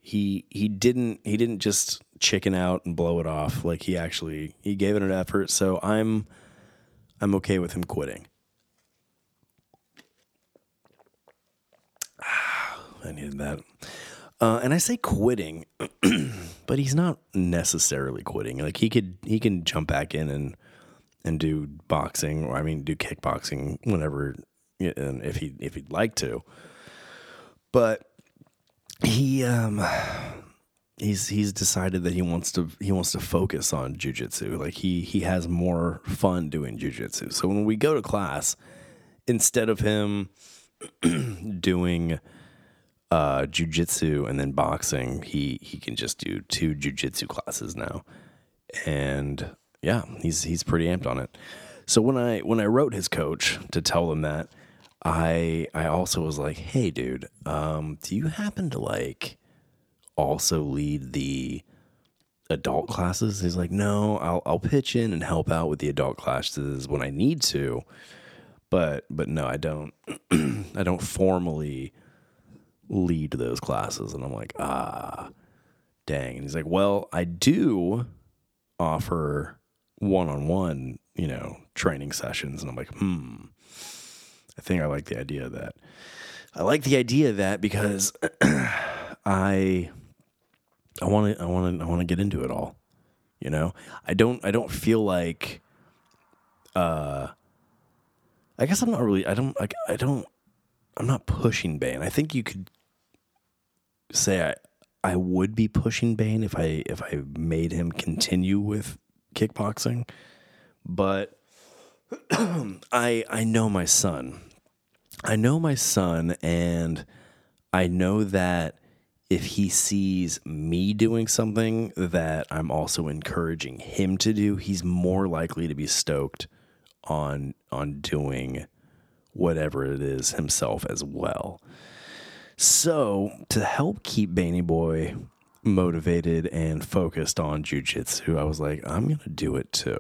He he didn't he didn't just chicken out and blow it off. Like he actually he gave it an effort. So I'm I'm okay with him quitting. <sighs> I needed that. Uh, and I say quitting, <clears throat> but he's not necessarily quitting. Like he could he can jump back in and and do boxing, or I mean, do kickboxing whenever, and if he if he'd like to. But he um he's he's decided that he wants to he wants to focus on jujitsu. Like he he has more fun doing jujitsu. So when we go to class, instead of him <clears throat> doing uh, jujitsu and then boxing, he he can just do two jujitsu classes now, and yeah, he's he's pretty amped on it. So when I when I wrote his coach to tell him that, I I also was like, hey, dude, um, do you happen to like also lead the adult classes? He's like, no, I'll I'll pitch in and help out with the adult classes when I need to, but but no, I don't <clears throat> I don't formally lead those classes. And I'm like, ah, dang. And he's like, well, I do offer one on one, you know, training sessions. And I'm like, hmm, I think I like the idea of that. I like the idea of that because <clears throat> I I want to I want to I want to get into it all. You know, I don't I don't feel like uh I guess I'm not really I don't I, I don't I'm not pushing Bane. I think you could say I I would be pushing Bane if I if I made him continue with kickboxing, but <clears throat> I I know my son. I know my son and I know that if he sees me doing something that I'm also encouraging him to do, he's more likely to be stoked on on doing whatever it is himself as well. So, to help keep Baney Boy motivated and focused on jujitsu, I was like, I'm going to do it too.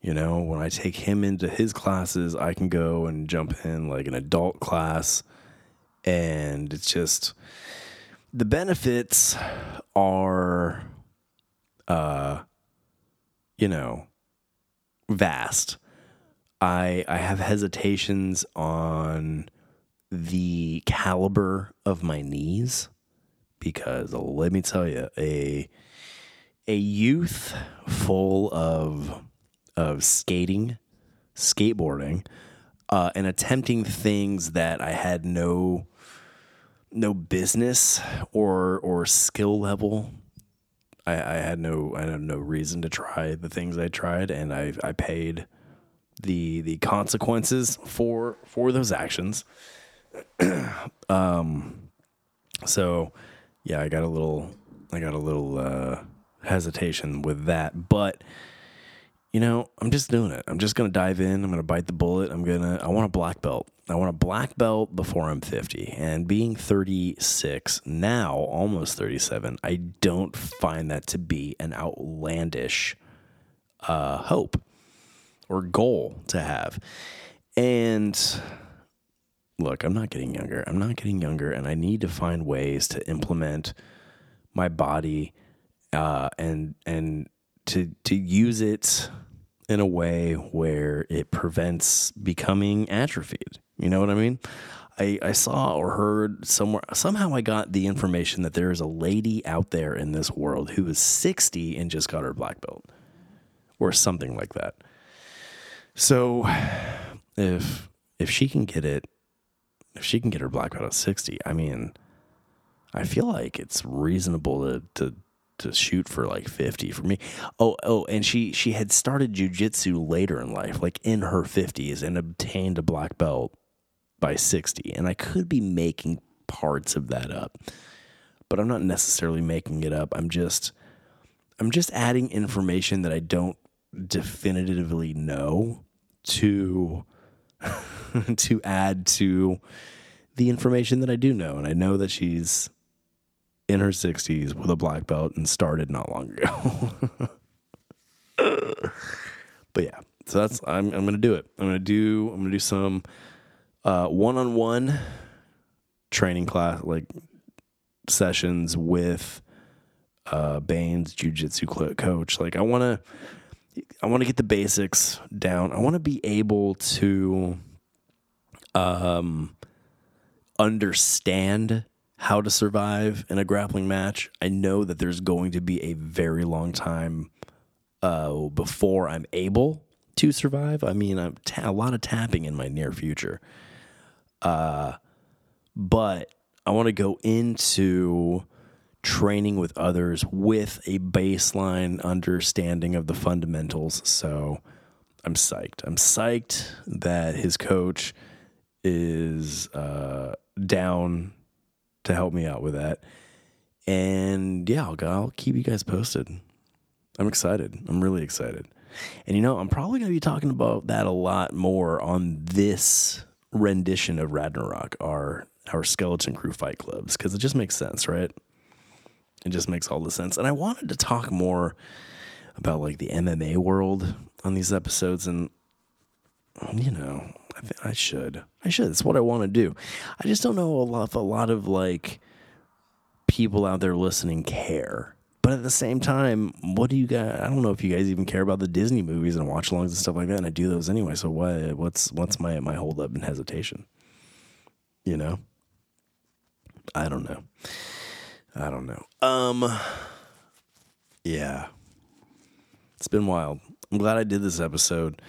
You know, when I take him into his classes, I can go and jump in like an adult class. And it's just the benefits are, uh, you know, vast. I I have hesitations on the caliber of my knees because let me tell you a a youth full of of skating, skateboarding, uh, and attempting things that I had no no business or or skill level. I, I had no I had no reason to try the things I tried, and I I paid the the consequences for for those actions. <clears throat> um, so yeah, I got a little I got a little uh, hesitation with that, but you know, I'm just doing it. I'm just gonna dive in. I'm gonna bite the bullet. I'm gonna. I want a black belt. I want a black belt before I'm 50. And being 36 now, almost 37, I don't find that to be an outlandish uh, hope or goal to have. And look, I'm not getting younger. I'm not getting younger, and I need to find ways to implement my body uh, and and to to use it in a way where it prevents becoming atrophied. You know what I mean? I, I saw or heard somewhere somehow I got the information that there is a lady out there in this world who is 60 and just got her black belt or something like that. So if if she can get it if she can get her black belt at 60, I mean I feel like it's reasonable to to to shoot for like 50 for me. Oh, oh, and she she had started jujitsu later in life, like in her 50s and obtained a black belt by 60. And I could be making parts of that up. But I'm not necessarily making it up. I'm just I'm just adding information that I don't definitively know to <laughs> to add to the information that I do know. And I know that she's in her 60s with a black belt and started not long ago. <laughs> but yeah, so that's I'm I'm gonna do it. I'm gonna do I'm gonna do some uh, one-on-one training class like sessions with uh, Baines jiu-jitsu cl- coach. Like I want to I want to get the basics down. I want to be able to um understand how to survive in a grappling match. I know that there's going to be a very long time uh, before I'm able to survive. I mean, I'm ta- a lot of tapping in my near future. Uh, but I want to go into training with others with a baseline understanding of the fundamentals. So I'm psyched. I'm psyched that his coach is uh, down to help me out with that. And yeah, I'll, I'll keep you guys posted. I'm excited. I'm really excited. And you know, I'm probably going to be talking about that a lot more on this rendition of Ragnarok, our our skeleton crue fight clubs, because it just makes sense, right? It just makes all the sense. And I wanted to talk more about like the MMA world on these episodes, and you know, I, I should, I should. It's what I want to do. I just don't know a lot, if a lot of like people out there listening care. But at the same time, what do you guys? I don't know if you guys even care about the Disney movies and watch alongs and stuff like that. And I do those anyway. So what? What's what's my my hold up and hesitation? You know, I don't know. I don't know. Um, yeah, it's been wild. I'm glad I did this episode.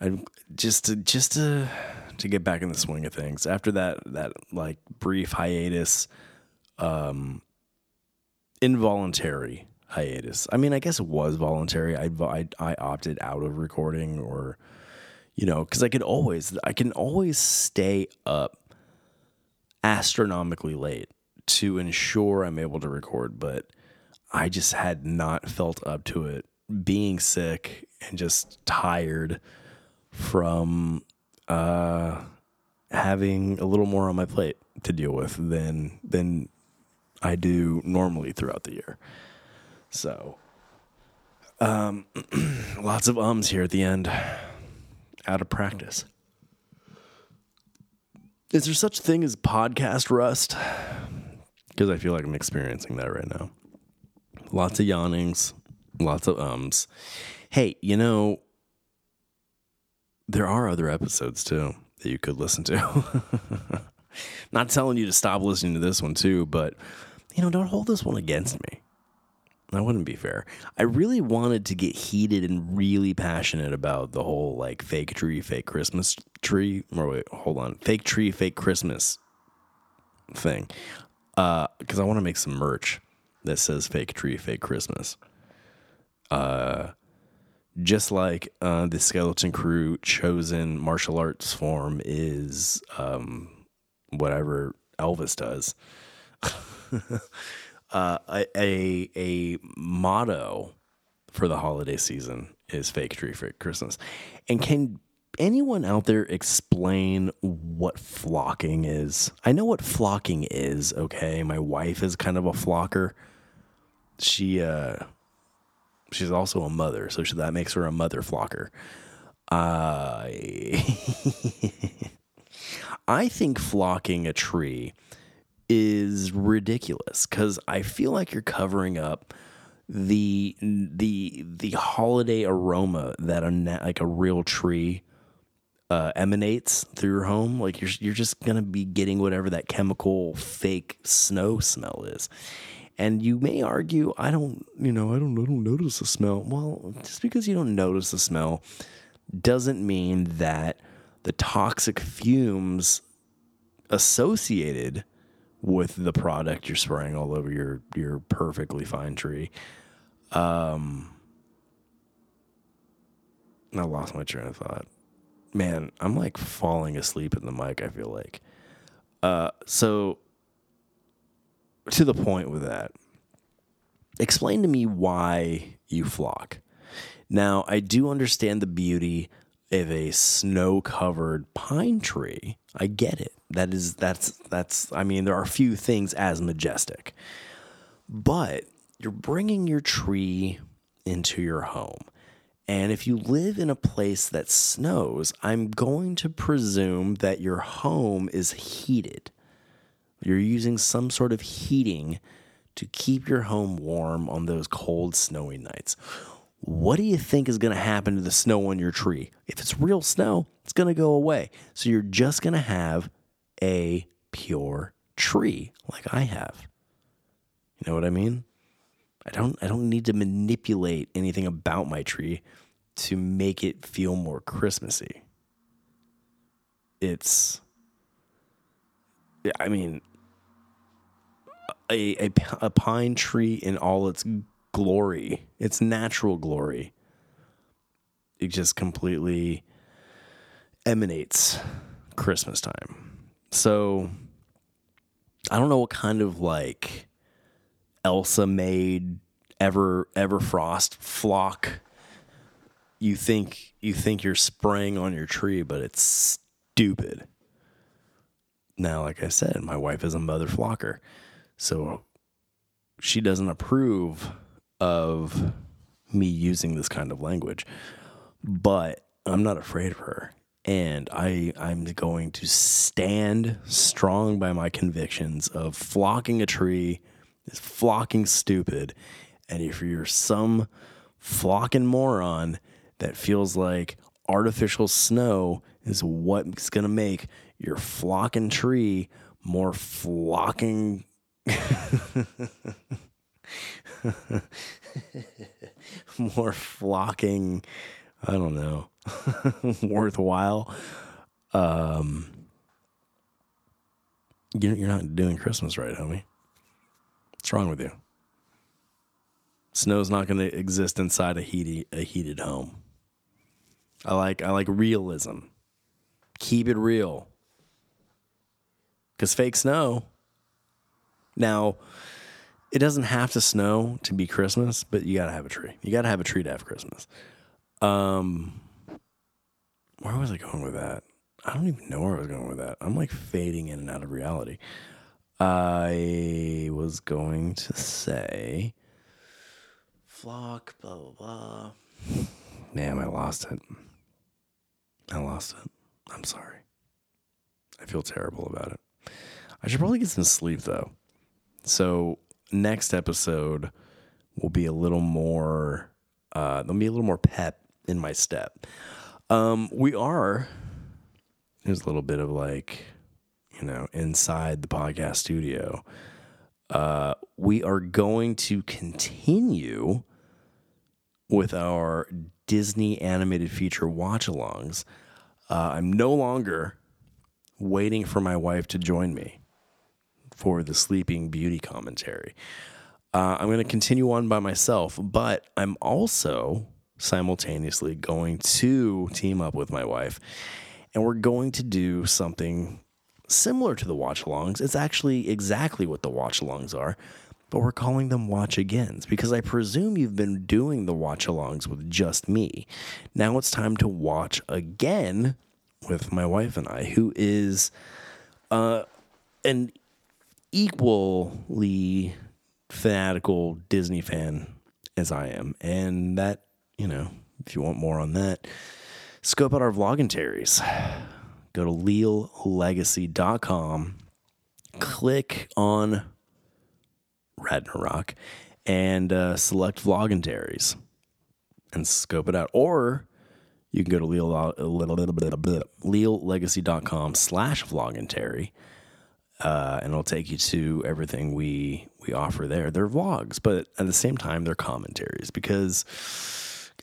I just to just to to get back in the swing of things after that that like brief hiatus, um, involuntary hiatus. I mean, I guess it was voluntary. I I, I opted out of recording, or you know, because I could always I can always stay up astronomically late to ensure I'm able to record, but I just had not felt up to it. Being sick and just tired from uh, having a little more on my plate to deal with than than I do normally throughout the year. So, um, <clears throat> lots of ums here at the end, out of practice. Is there such thing as podcast rust? Because I feel like I'm experiencing that right now. Lots of yawnings, lots of ums. Hey, you know, there are other episodes too that you could listen to. <laughs> Not telling you to stop listening to this one too, but you know, don't hold this one against me. That wouldn't be fair. I really wanted to get heated and really passionate about the whole like fake tree, fake Christmas tree. Or wait, hold on, fake tree, fake Christmas thing. Because I want to make some merch that says fake tree, fake Christmas. Uh, just like uh, the skeleton crue chosen martial arts form is um, whatever Elvis does. <laughs> uh, a, a a motto for the holiday season is fake tree fake Christmas. And can anyone out there explain what flocking is? I know what flocking is, okay? My wife is kind of a flocker. She uh she's also a mother, so that makes her a mother flocker. I <laughs> I think flocking a tree is ridiculous because I feel like you're covering up the the the holiday aroma that a like a real tree uh, emanates through your home. Like you're you're just gonna be getting whatever that chemical fake snow smell is. And you may argue, I don't, you know, I don't, I don't notice the smell. Well, just because you don't notice the smell doesn't mean that the toxic fumes associated with the product you're spraying all over your your perfectly fine tree. Um, I lost my train of thought. Man, I'm like falling asleep in the mic. I feel like. Uh, so to the point with that. Explain to me why you flock. Now, I do understand the beauty of a snow-covered pine tree. I get it. That is that's that's I mean, there are few things as majestic. But you're bringing your tree into your home. And if you live in a place that snows, I'm going to presume that your home is heated. You're using some sort of heating to keep your home warm on those cold, snowy nights. What do you think is going to happen to the snow on your tree? If it's real snow, it's going to go away. So you're just going to have a pure tree like I have. You know what I mean? I don't I don't need to manipulate anything about my tree to make it feel more Christmassy. It's I mean a, a a pine tree in all its glory, its natural glory. It just completely emanates Christmas time. So I don't know what kind of like Elsa made ever ever frost flock you think you think you're spraying on your tree, but it's stupid. Now, like I said, my wife is a mother flocker. So she doesn't approve of me using this kind of language. But I'm not afraid of her. And I, I'm going to stand strong by my convictions of flocking a tree is flocking stupid. And if you're some flocking moron that feels like artificial snow is what's going to make your flocking tree more flocking <laughs> <laughs> more flocking i don't know <laughs> worthwhile. Um you- you're not doing christmas right homie. What's wrong with you? Snow's not going to exist inside a heated a heated home. I like i like realism. Keep it real. Because fake snow. Now it doesn't have to snow to be christmas but you gotta have a tree. You gotta have a tree to have christmas. Um where was i going with that? I don't even know where i was going with that. I'm like fading in and out of reality. I was going to say flock blah blah blah. Damn i lost it. I lost it. I'm sorry. I feel terrible about it. I should probably get some sleep though. So next episode will be a little more uh there'll be a little more pep in my step. Um, we are. There's a little bit of like, you know, inside the podcast studio. Uh, we are going to continue with our Disney animated feature watch alongs. Uh, I'm no longer waiting for my wife to join me for the Sleeping Beauty commentary. Uh, I'm going to continue on by myself, but I'm also simultaneously going to team up with my wife, and we're going to do something similar to the watch alongs. It's actually exactly what the watch alongs are, but we're calling them watch agains because I presume you've been doing the watch alongs with just me. Now it's time to watch again with my wife and I, who is uh, an equally fanatical Disney fan as I am. And that, you know, if you want more on that, scope out our vloggentaries. Go to leolegacy.com, click on Ragnarok, and uh, select vloggentaries and scope it out. Or you can go to leal, leolegacy.com slash vloggentary uh, and it'll take you to everything we we offer there. They're vlogs, but at the same time, they're commentaries because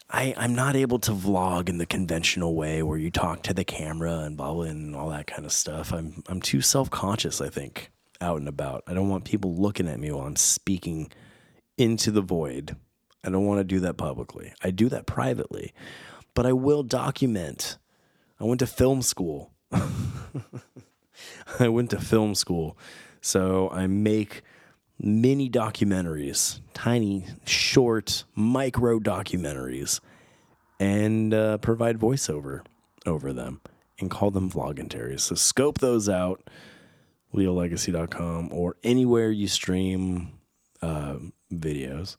I I'm not able to vlog in the conventional way where you talk to the camera and blah blah and all that kind of stuff. I'm I'm too self conscious. I think out and about. I don't want people looking at me while I'm speaking into the void. I don't want to do that publicly. I do that privately, but I will document. I went to film school. <laughs> <laughs> I went to film school. So I make mini documentaries, tiny, short, micro documentaries, and uh, provide voiceover over them and call them vloggentaries. So scope those out, leolegacy.com or anywhere you stream uh, videos.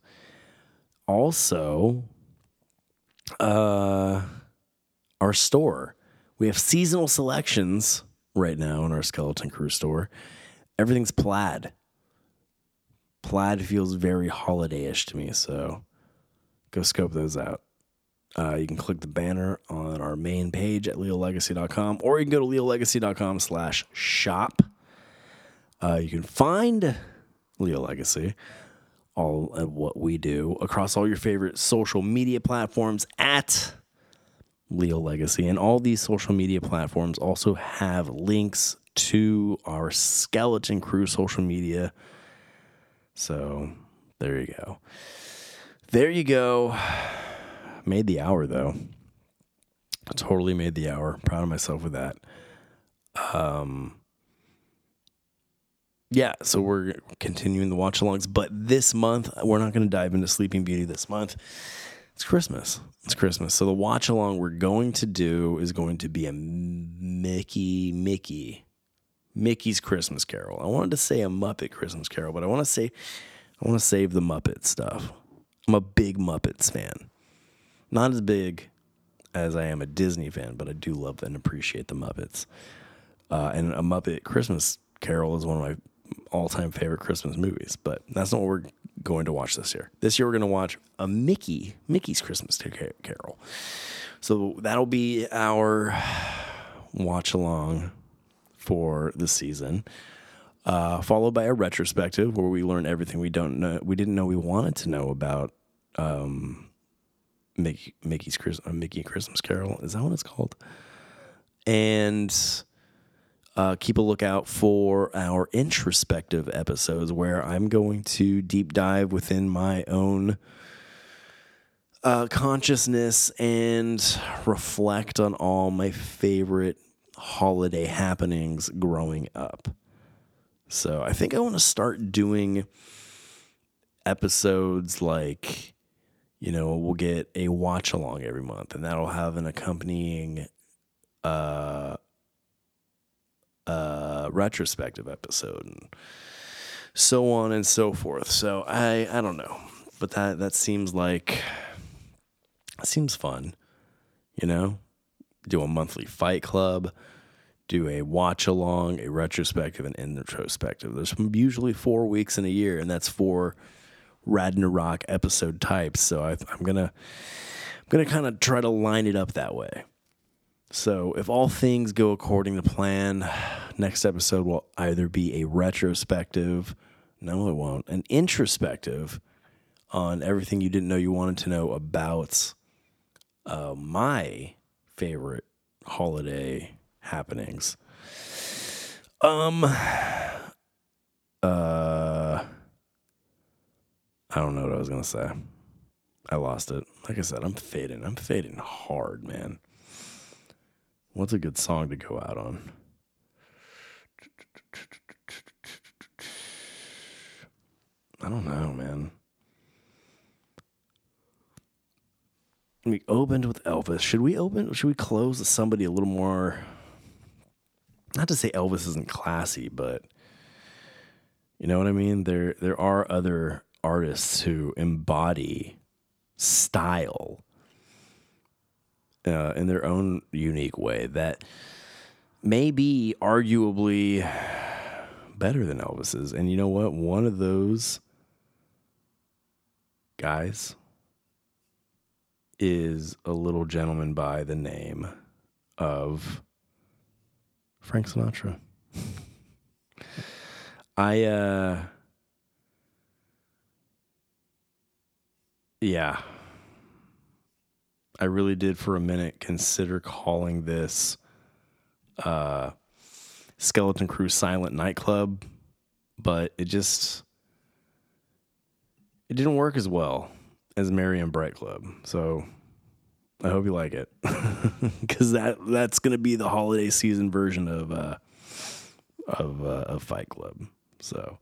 Also, uh, our store. We have seasonal selections right now in our Skeleton Crue store. Everything's plaid. Plaid feels very holiday-ish to me, so go scope those out. Uh, you can click the banner on our main page at leolegacy.com, or you can go to leolegacy.com slash shop. Uh, you can find Leo Legacy, all of what we do, across all your favorite social media platforms at Leo Legacy. And all these social media platforms also have links to our Skeleton Crue social media. So there you go. There you go. <sighs> Made the hour though. Totally made the hour. Proud of myself with that. Um yeah, so we're continuing the watch alongs, but this month we're not going to dive into Sleeping Beauty this month. It's Christmas. It's Christmas. So the watch along we're going to do is going to be a Mickey Mickey Mickey's Christmas Carol. I wanted to say a Muppet Christmas Carol, but I want to say I want to save the Muppet stuff. I'm a big Muppets fan. Not as big as I am a Disney fan, but I do love and appreciate the Muppets. Uh, and a Muppet Christmas Carol is one of my all-time favorite Christmas movies. But that's not what we're going to watch this year. This year we're going to watch a Mickey Mickey's Christmas Carol. So that'll be our watch along for the season. Uh, followed by a retrospective where we learn everything we don't know, we didn't know we wanted to know about um, Mickey, Mickey's Chris, uh, Mickey Christmas Carol. Is that what it's called? And uh, keep a lookout for our introspective episodes where I'm going to deep dive within my own uh, consciousness and reflect on all my favorite holiday happenings growing up. So I think I want to start doing episodes like, you know, we'll get a watch along every month, and that'll have an accompanying uh, uh, retrospective episode, and so on and so forth. So I I don't know, but that that seems like seems fun, you know. Do a monthly fight club do a watch along, a retrospective, and introspective. There's usually four weeks in a year, and that's four Ragnarok episode types. So I, I'm gonna I'm gonna kind of try to line it up that way. So, if all things go according to plan, <sighs> next episode will either be a retrospective, no, it won't, an introspective on everything you didn't know you wanted to know about uh, my favorite holiday happenings. Um, <sighs> uh, I don't know what I was gonna say. I lost it. Like I said, I'm fading. I'm fading hard, man. What's a good song to go out on? I don't know, man. We opened with Elvis. Should we open? Should we close with somebody a little more? Not to say Elvis isn't classy, but you know what I mean. There, there are other artists who embody style uh, in their own unique way that may be arguably better than Elvis's. And you know what? One of those guys is a little gentleman by the name of Frank Sinatra. <laughs> I uh yeah. I really did for a minute consider calling this uh Skeleton Crue Silent Nightclub, but it just it didn't work as well as Merry and Bright Club. So I hope you like it <laughs> because that that's gonna be the holiday season version of uh, of uh, of Fight Club. So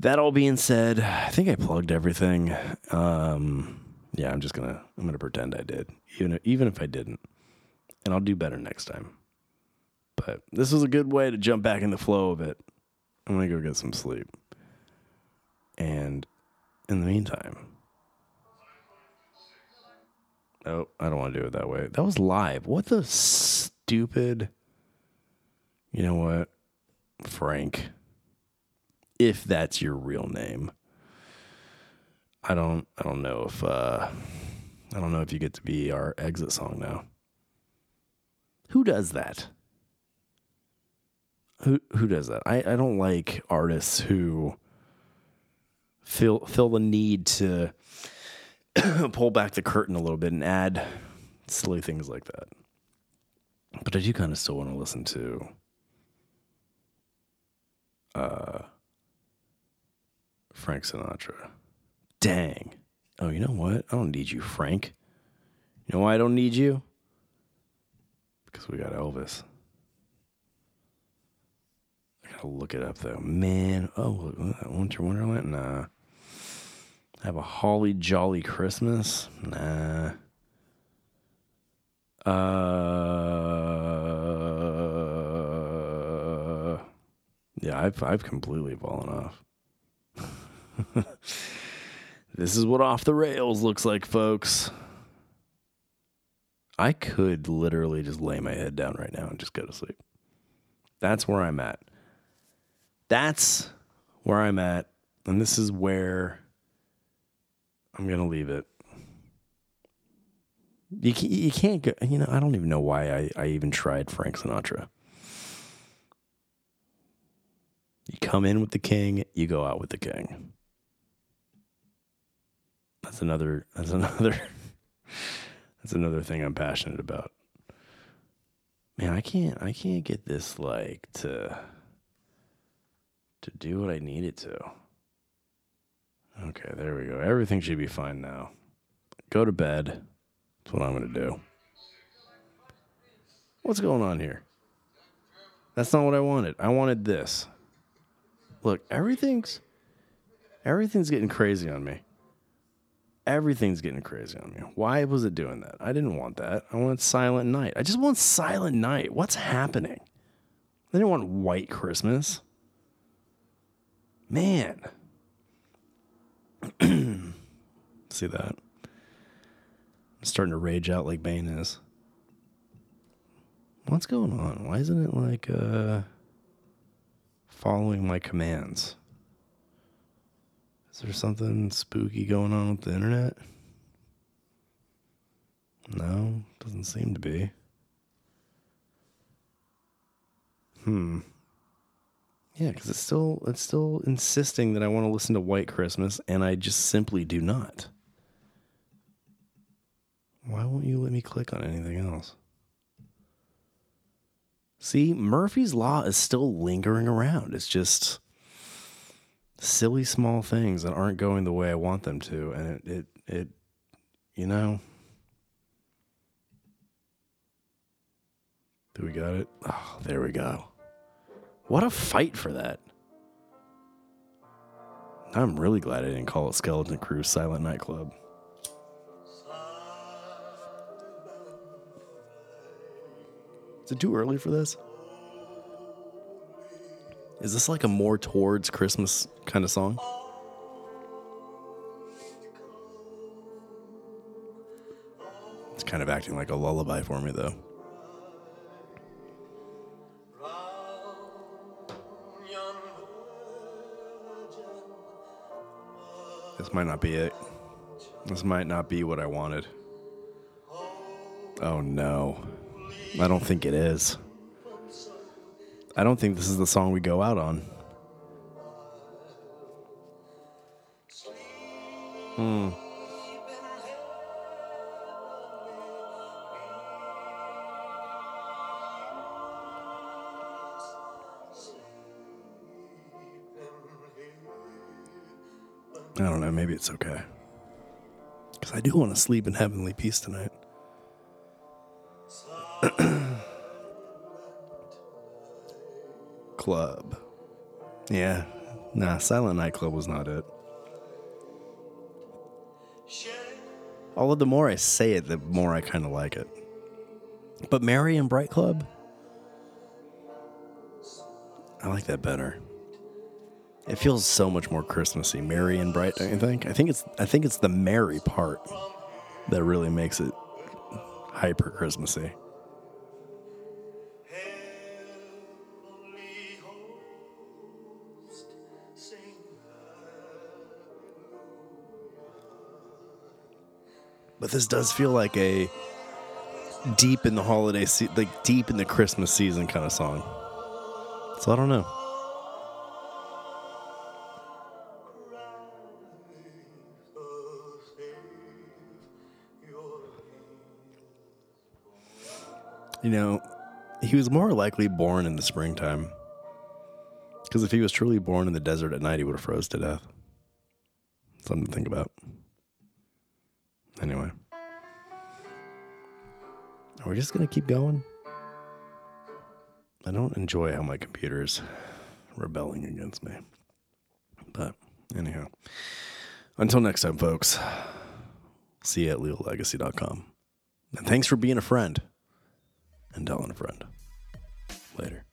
that all being said, I think I plugged everything. Um, yeah, I'm just gonna I'm gonna pretend I did, even even if I didn't, and I'll do better next time. But this was a good way to jump back in the flow of it. I'm gonna go get some sleep, and in the meantime. Oh, I don't want to do it that way. That was live. What the stupid. You know what? Frank. If that's your real name. I don't I don't know if uh I don't know if you get to be our exit song now. Who does that? Who who does that? I, I don't like artists who feel feel the need to <coughs> pull back the curtain a little bit and add silly things like that. But I do kind of still want to listen to uh, Frank Sinatra. Dang. Oh, you know what? I don't need you, Frank. You know why I don't need you? Because we got Elvis. I gotta look it up though. Man, oh, Winter Wonderland? Nah. Have a holly jolly Christmas? Nah. Uh, yeah, I've I've completely fallen off. <laughs> this is what off the rails looks like, folks. I could literally just lay my head down right now and just go to sleep. That's where I'm at. That's where I'm at. And this is where I'm going to leave it. You you can't go, you know, I don't even know why I, I even tried Frank Sinatra. You come in with the king, you go out with the king. That's another, that's another, <laughs> that's another thing I'm passionate about. Man, I can't, I can't get this like to, to do what I need it to. Okay, there we go. Everything should be fine now. Go to bed. That's what I'm going to do. What's going on here? That's not what I wanted. I wanted this. Look, everything's everything's getting crazy on me. Everything's getting crazy on me. Why was it doing that? I didn't want that. I wanted Silent Night. I just want Silent Night. What's happening? I didn't want White Christmas. Man. <clears throat> See that? I'm starting to rage out like Bane is. What's going on? Why isn't it like uh following my commands? Is there something spooky going on with the internet? No, doesn't seem to be. Hmm. Yeah, because it's still it's still insisting that I want to listen to White Christmas, and I just simply do not. Why won't you let me click on anything else? See, Murphy's Law is still lingering around. It's just silly small things that aren't going the way I want them to, and it it, it you know. Do we got it? Oh, there we go. What a fight for that. I'm really glad I didn't call it Skeleton Crue Silent Nightclub. Is it too early for this? Is this like a more towards Christmas kind of song? It's kind of acting like a lullaby for me, though. This might not be it. This might not be what I wanted. Oh no. I don't think it is. I don't think this is the song we go out on. Hmm. I don't know. Maybe it's okay. Because I do want to sleep in heavenly peace tonight. <clears throat> Club. Yeah. Nah, Silent Night Club was not it. Although the more I say it, the more I kind of like it. But Merry and Bright Club? I like that better. It feels so much more Christmassy, merry and bright. Don't you think? I think it's I think it's the merry part that really makes it hyper Christmassy. But this does feel like a deep in the holiday, se- like deep in the Christmas season kind of song. So I don't know. You know, he was more likely born in the springtime. Because if he was truly born in the desert at night, he would have froze to death. Something to think about. Anyway. Are we just going to keep going? I don't enjoy how my computer's rebelling against me. But anyhow. Until next time, folks. See you at leolegacy.com. And thanks for being a friend and telling a friend. Later.